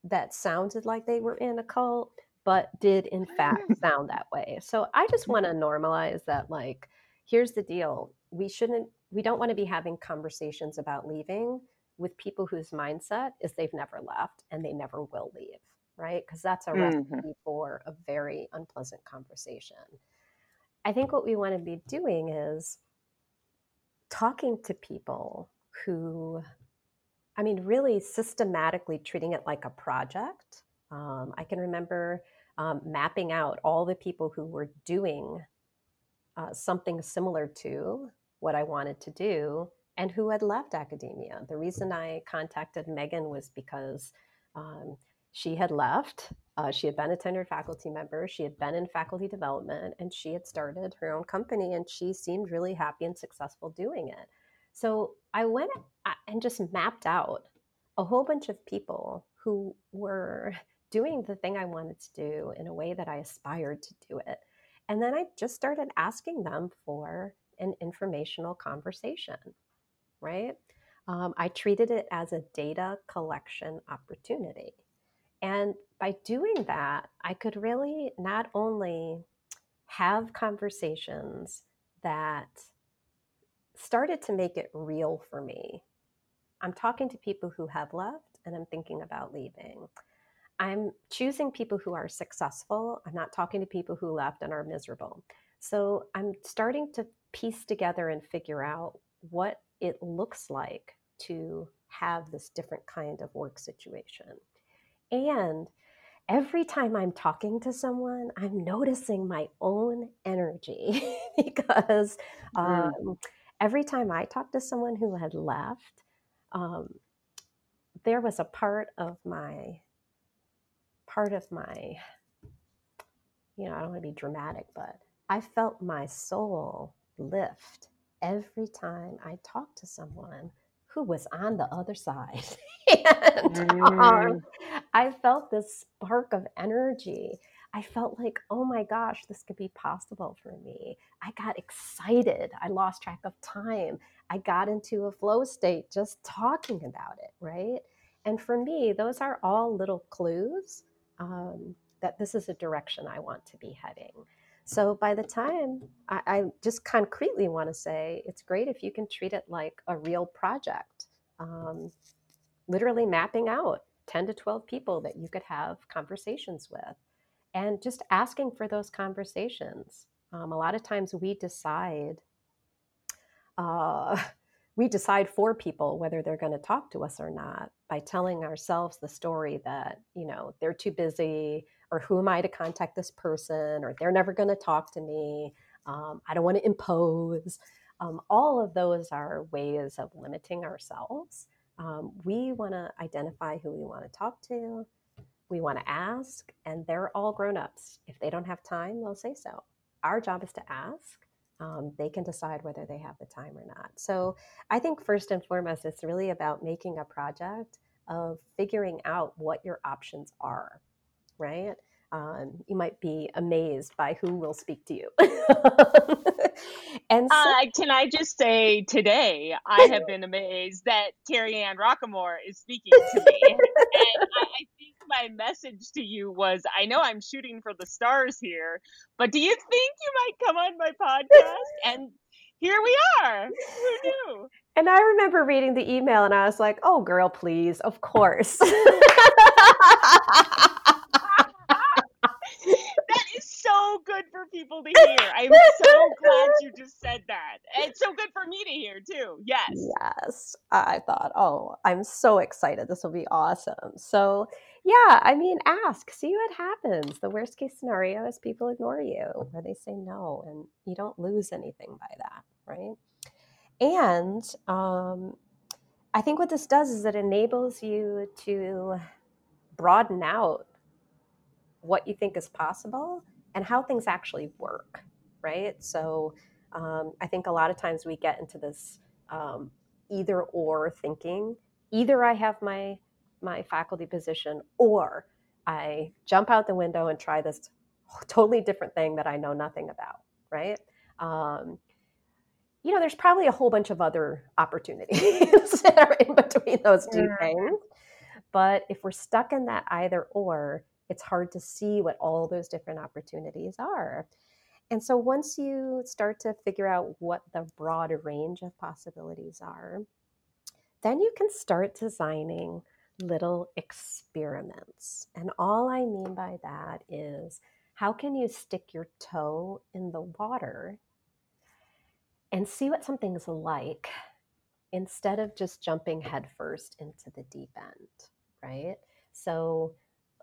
that sounded like they were in a cult, but did in fact sound that way. So I just want to normalize that, like, here's the deal. We shouldn't, we don't want to be having conversations about leaving with people whose mindset is they've never left and they never will leave right? Because that's a recipe mm-hmm. for a very unpleasant conversation. I think what we want to be doing is talking to people who, I mean, really systematically treating it like a project. Um, I can remember um, mapping out all the people who were doing uh, something similar to what I wanted to do and who had left academia. The reason I contacted Megan was because um, she had left. Uh, she had been a tenured faculty member. She had been in faculty development and she had started her own company and she seemed really happy and successful doing it. So I went and just mapped out a whole bunch of people who were doing the thing I wanted to do in a way that I aspired to do it. And then I just started asking them for an informational conversation, right? Um, I treated it as a data collection opportunity. And by doing that, I could really not only have conversations that started to make it real for me. I'm talking to people who have left and I'm thinking about leaving. I'm choosing people who are successful. I'm not talking to people who left and are miserable. So I'm starting to piece together and figure out what it looks like to have this different kind of work situation. And every time I'm talking to someone, I'm noticing my own energy because um, every time I talked to someone who had left, um, there was a part of my part of my you know i don't want to be dramatic but i felt my soul lift every time I talked to someone who was on the other side. and um, mm. I felt this spark of energy. I felt like, oh my gosh, this could be possible for me. I got excited. I lost track of time. I got into a flow state just talking about it, right? And for me, those are all little clues um, that this is a direction I want to be heading. So by the time I, I just concretely want to say, it's great if you can treat it like a real project, um, literally mapping out 10 to 12 people that you could have conversations with and just asking for those conversations. Um, a lot of times we decide uh, we decide for people whether they're going to talk to us or not by telling ourselves the story that you know they're too busy or who am i to contact this person or they're never going to talk to me um, i don't want to impose um, all of those are ways of limiting ourselves um, we want to identify who we want to talk to we want to ask and they're all grown-ups if they don't have time they'll say so our job is to ask um, they can decide whether they have the time or not. So I think first and foremost, it's really about making a project of figuring out what your options are, right? Um, you might be amazed by who will speak to you. and so- uh, can I just say today, I have been amazed that Kerry Ann Rockquemore is speaking to me. and I, I think my message to you was I know I'm shooting for the stars here, but do you think you might come on my podcast? And here we are. Who knew? And I remember reading the email and I was like, oh, girl, please, of course. so good for people to hear. I'm so glad you just said that. It's so good for me to hear too. Yes. Yes. I thought, oh, I'm so excited. This will be awesome. So, yeah, I mean, ask, see what happens. The worst case scenario is people ignore you or they say no, and you don't lose anything by that, right? And um, I think what this does is it enables you to broaden out what you think is possible and how things actually work, right? So um, I think a lot of times we get into this um, either or thinking. Either I have my my faculty position, or I jump out the window and try this totally different thing that I know nothing about, right? Um, you know, there's probably a whole bunch of other opportunities that are in between those two yeah. things. But if we're stuck in that either or, it's hard to see what all those different opportunities are. And so once you start to figure out what the broad range of possibilities are, then you can start designing little experiments. And all I mean by that is how can you stick your toe in the water and see what something's like instead of just jumping headfirst into the deep end, right? So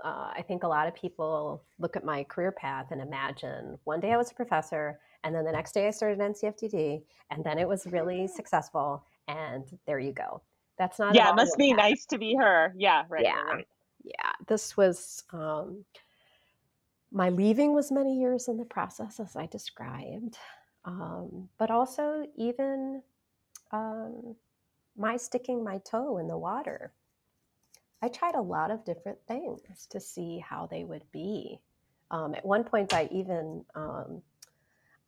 uh, I think a lot of people look at my career path and imagine one day I was a professor, and then the next day I started NCFDD, and then it was really successful, and there you go. That's not. Yeah, it must be nice to be her. Yeah, right. Yeah, right. yeah. This was um, my leaving was many years in the process, as I described, um, but also even um, my sticking my toe in the water I tried a lot of different things to see how they would be. Um, at one point, I even um,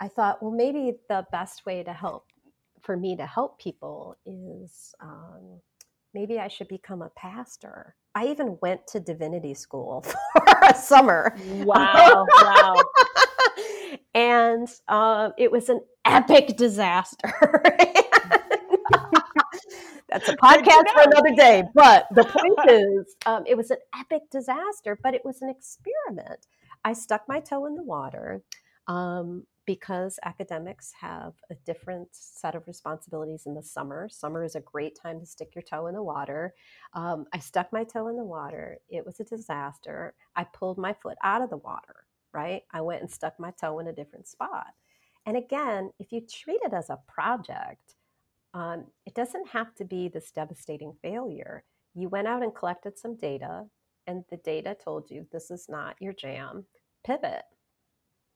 I thought, well, maybe the best way to help for me to help people is um, maybe I should become a pastor. I even went to divinity school for a summer. Wow! wow! and um, it was an epic disaster. That's a podcast for another day. But the point is, um, it was an epic disaster, but it was an experiment. I stuck my toe in the water um, because academics have a different set of responsibilities in the summer. Summer is a great time to stick your toe in the water. Um, I stuck my toe in the water. It was a disaster. I pulled my foot out of the water, right? I went and stuck my toe in a different spot. And again, if you treat it as a project, um, it doesn't have to be this devastating failure. You went out and collected some data, and the data told you this is not your jam. Pivot,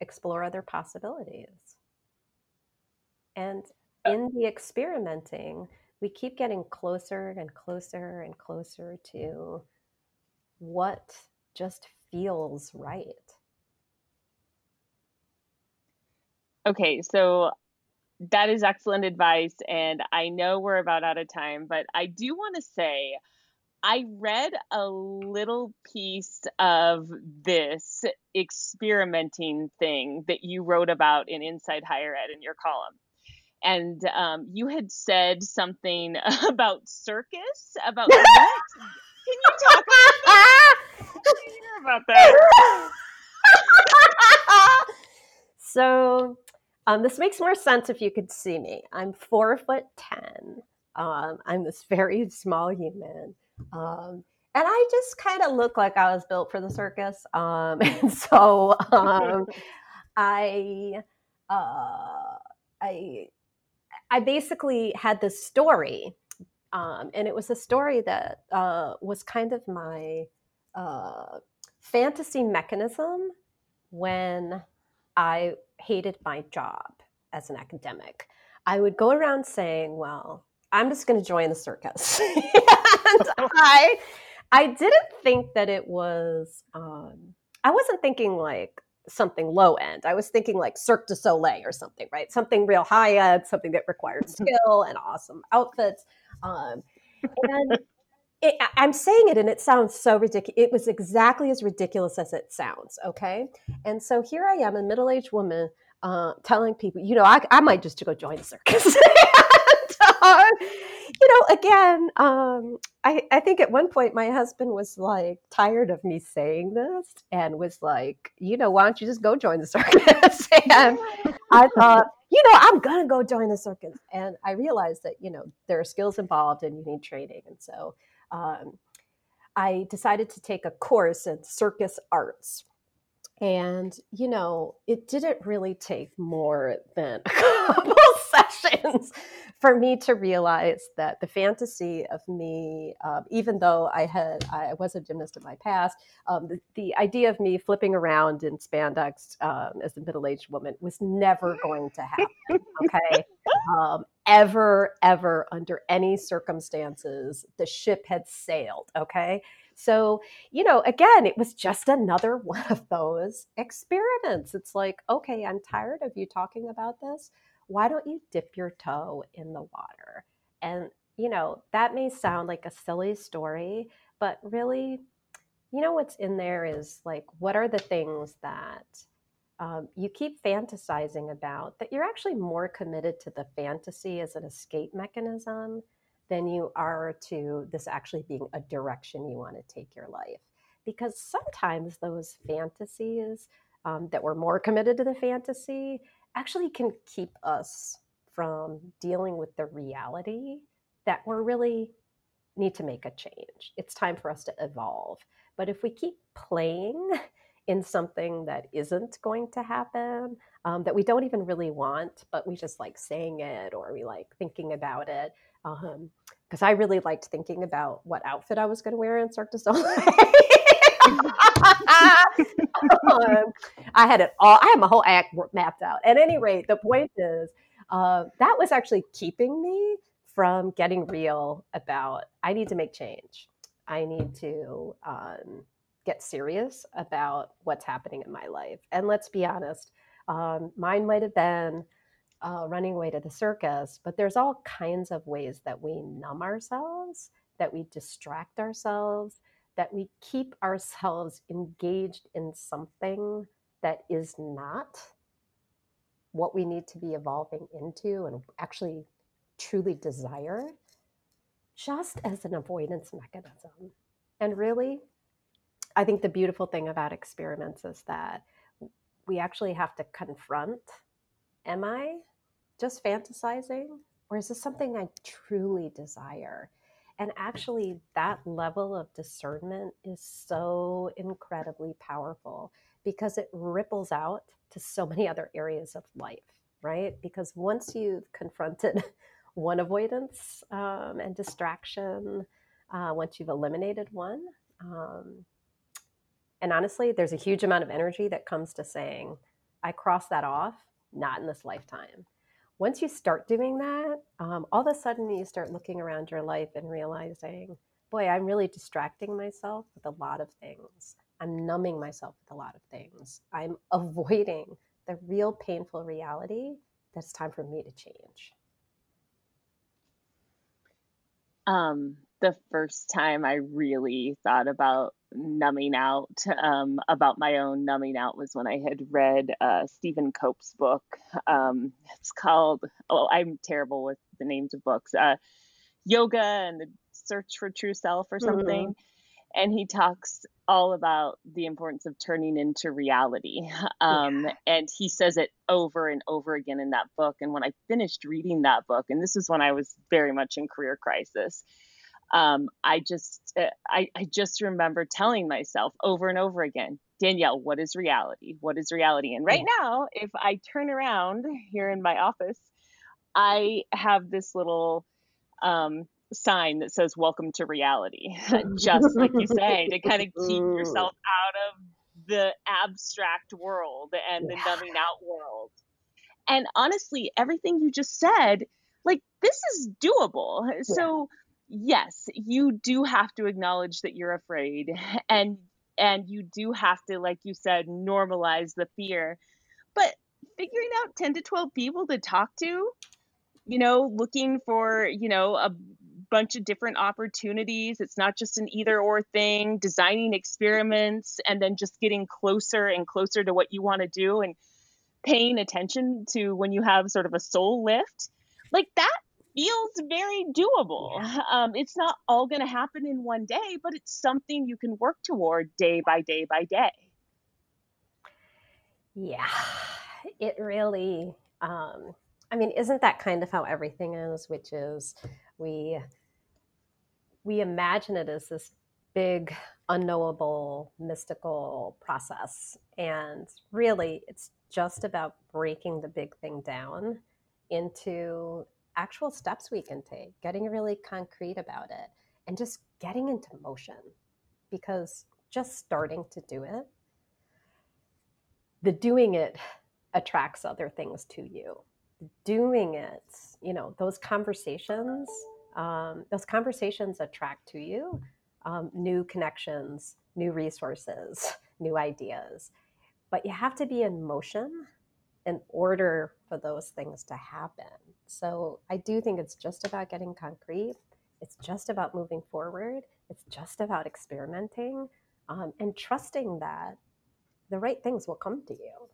explore other possibilities. And in the experimenting, we keep getting closer and closer and closer to what just feels right. Okay, so that is excellent advice. And I know we're about out of time, but I do want to say I read a little piece of this experimenting thing that you wrote about in Inside Higher Ed in your column. And um, you had said something about circus, about what? Can you talk about that? about that. so um, this makes more sense if you could see me. I'm four foot ten. Um, I'm this very small human. Um, and I just kind of look like I was built for the circus. Um, and so um, I, uh, I, I basically had this story, um, and it was a story that uh, was kind of my uh, fantasy mechanism when I hated my job as an academic. I would go around saying, well, I'm just going to join the circus. and I, I didn't think that it was, um, I wasn't thinking like something low end. I was thinking like Cirque du Soleil or something, right? Something real high end, something that required skill and awesome outfits. Um, and it, I'm saying it and it sounds so ridiculous. It was exactly as ridiculous as it sounds. Okay. And so here I am, a middle aged woman, uh, telling people, you know, I, I might just go join the circus. and, you know, again, um, I, I think at one point my husband was like tired of me saying this and was like, you know, why don't you just go join the circus? and I thought, you know, I'm to go join the circus. And I realized that, you know, there are skills involved and you need training. And so, um, I decided to take a course in circus arts. And, you know, it didn't really take more than a couple sessions for me to realize that the fantasy of me, um, even though I had I was a gymnast in my past, um, the, the, idea of me flipping around in spandex um, as a middle-aged woman was never going to happen. Okay, um, ever, ever, under any circumstances, the ship had sailed. Okay. So, you know, again, it was just another one of those experiments. It's like, okay, I'm tired of you talking about this. Why don't you dip your toe in the water? And, you know, that may sound like a silly story, but really, you know, what's in there is like, what are the things that um, you keep fantasizing about that you're actually more committed to the fantasy as an escape mechanism than you are to this actually being a direction you want to take your life. Because sometimes those fantasies um, that we're more committed to the fantasy actually can keep us from dealing with the reality that we're really need to make a change. It's time for us to evolve. But if we keep playing in something that isn't going to happen, um, that we don't even really want, but we just like saying it or we like thinking about it. Because um, I really liked thinking about what outfit I was going to wear in Cirque du Soleil. um, I had it all. I had my whole act mapped out. At any rate, the point is uh, that was actually keeping me from getting real about. I need to make change. I need to um, get serious about what's happening in my life. And let's be honest, um, mine might have been uh, running away to the circus, but there's all kinds of ways that we numb ourselves, that we distract ourselves, that we keep ourselves engaged in something that is not what we need to be evolving into and actually truly desire, just as an avoidance mechanism. And really, I think the beautiful thing about experiments is that we actually have to confront am I just fantasizing or is this something I truly desire? And actually, that level of discernment is so incredibly powerful because it ripples out to so many other areas of life, right? Because once you've confronted one avoidance um, and distraction, uh, once you've eliminated one, um, and honestly, there's a huge amount of energy that comes to saying, I cross that off, not in this lifetime. once you start doing that, um, all of a sudden you start looking around your life and realizing, boy, I'm really distracting myself with a lot of things. I'm numbing myself with a lot of things. I'm avoiding the real painful reality that it's time for me to change. Um, the first time I really thought about numbing out, um, about my own numbing out, was when I had read uh, Stephen Cope's book. Um, it's called, oh, I'm terrible with the names of books, uh, Yoga and the Search for True Self or mm-hmm. something. Mm-hmm and he talks all about the importance of turning into reality. Um, yeah. And he says it over and over again in that book. And when I finished reading that book, and this is when I was very much in career crisis, um, I just uh, I, I just remember telling myself over and over again, Danielle, what is reality? What is reality? And right now, if I turn around here in my office, I have this little um, sign that says welcome to reality just like you say to kind of keep yourself out of the abstract world and the numbing out world and honestly everything you just said like this is doable yeah. so yes you do have to acknowledge that you're afraid and and you do have to like you said normalize the fear but figuring out 10 to 12 people to talk to you know looking for you know a bunch of different opportunities. It's not just an either or thing, designing experiments and then just getting closer and closer to what you want to do and paying attention to when you have sort of a soul lift. Like that feels very doable. Yeah. Um, it's not all going to happen in one day, but it's something you can work toward day by day by day. Yeah, it really. Um, I mean, isn't that kind of how everything is? Which is, we we imagine it as this big, unknowable, mystical process. And really, it's just about breaking the big thing down into actual steps we can take, getting really concrete about it, and just getting into motion. Because just starting to do it, the doing it attracts other things to you. Doing it, you know, those conversations um, those conversations attract to you um, new connections, new resources, new ideas. But you have to be in motion in order for those things to happen. So I do think it's just about getting concrete. It's just about moving forward. It's just about experimenting um, and trusting that the right things will come to you.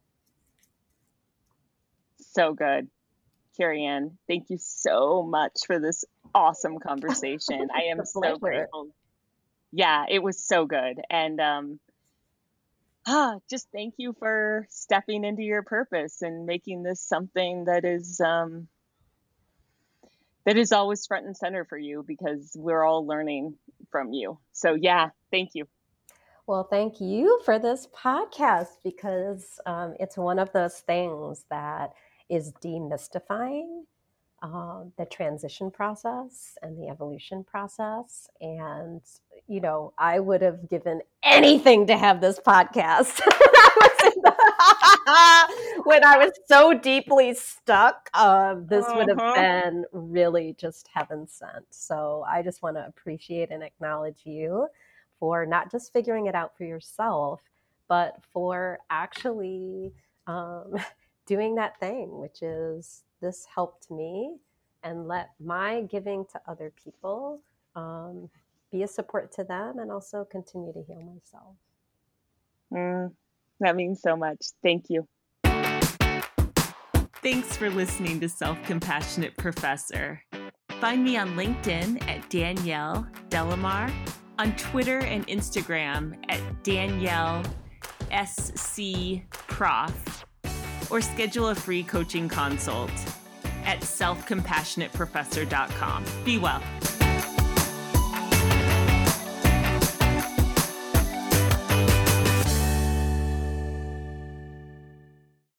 So good. Kerry Ann, thank you so much for this awesome conversation. I am so grateful. Yeah, it was so good. And um ah, just thank you for stepping into your purpose and making this something that is um that is always front and center for you because we're all learning from you. So yeah, thank you. Well, thank you for this podcast because um, it's one of those things that is demystifying uh, the transition process and the evolution process. And, you know, I would have given anything to have this podcast. when I was so deeply stuck, uh, this uh-huh. would have uh-huh. been really just heaven sent. So I just want to appreciate and acknowledge you for not just figuring it out for yourself, but for actually um, doing that thing, which is this helped me and let my giving to other people um, be a support to them and also continue to heal myself. Mm, that means so much. Thank you. Thanks for listening to Self Compassionate Professor. Find me on LinkedIn at Danielle De La Mare, on Twitter and Instagram at Danielle SC Prof or schedule a free coaching consult at selfcompassionateprofessor.com. Be well.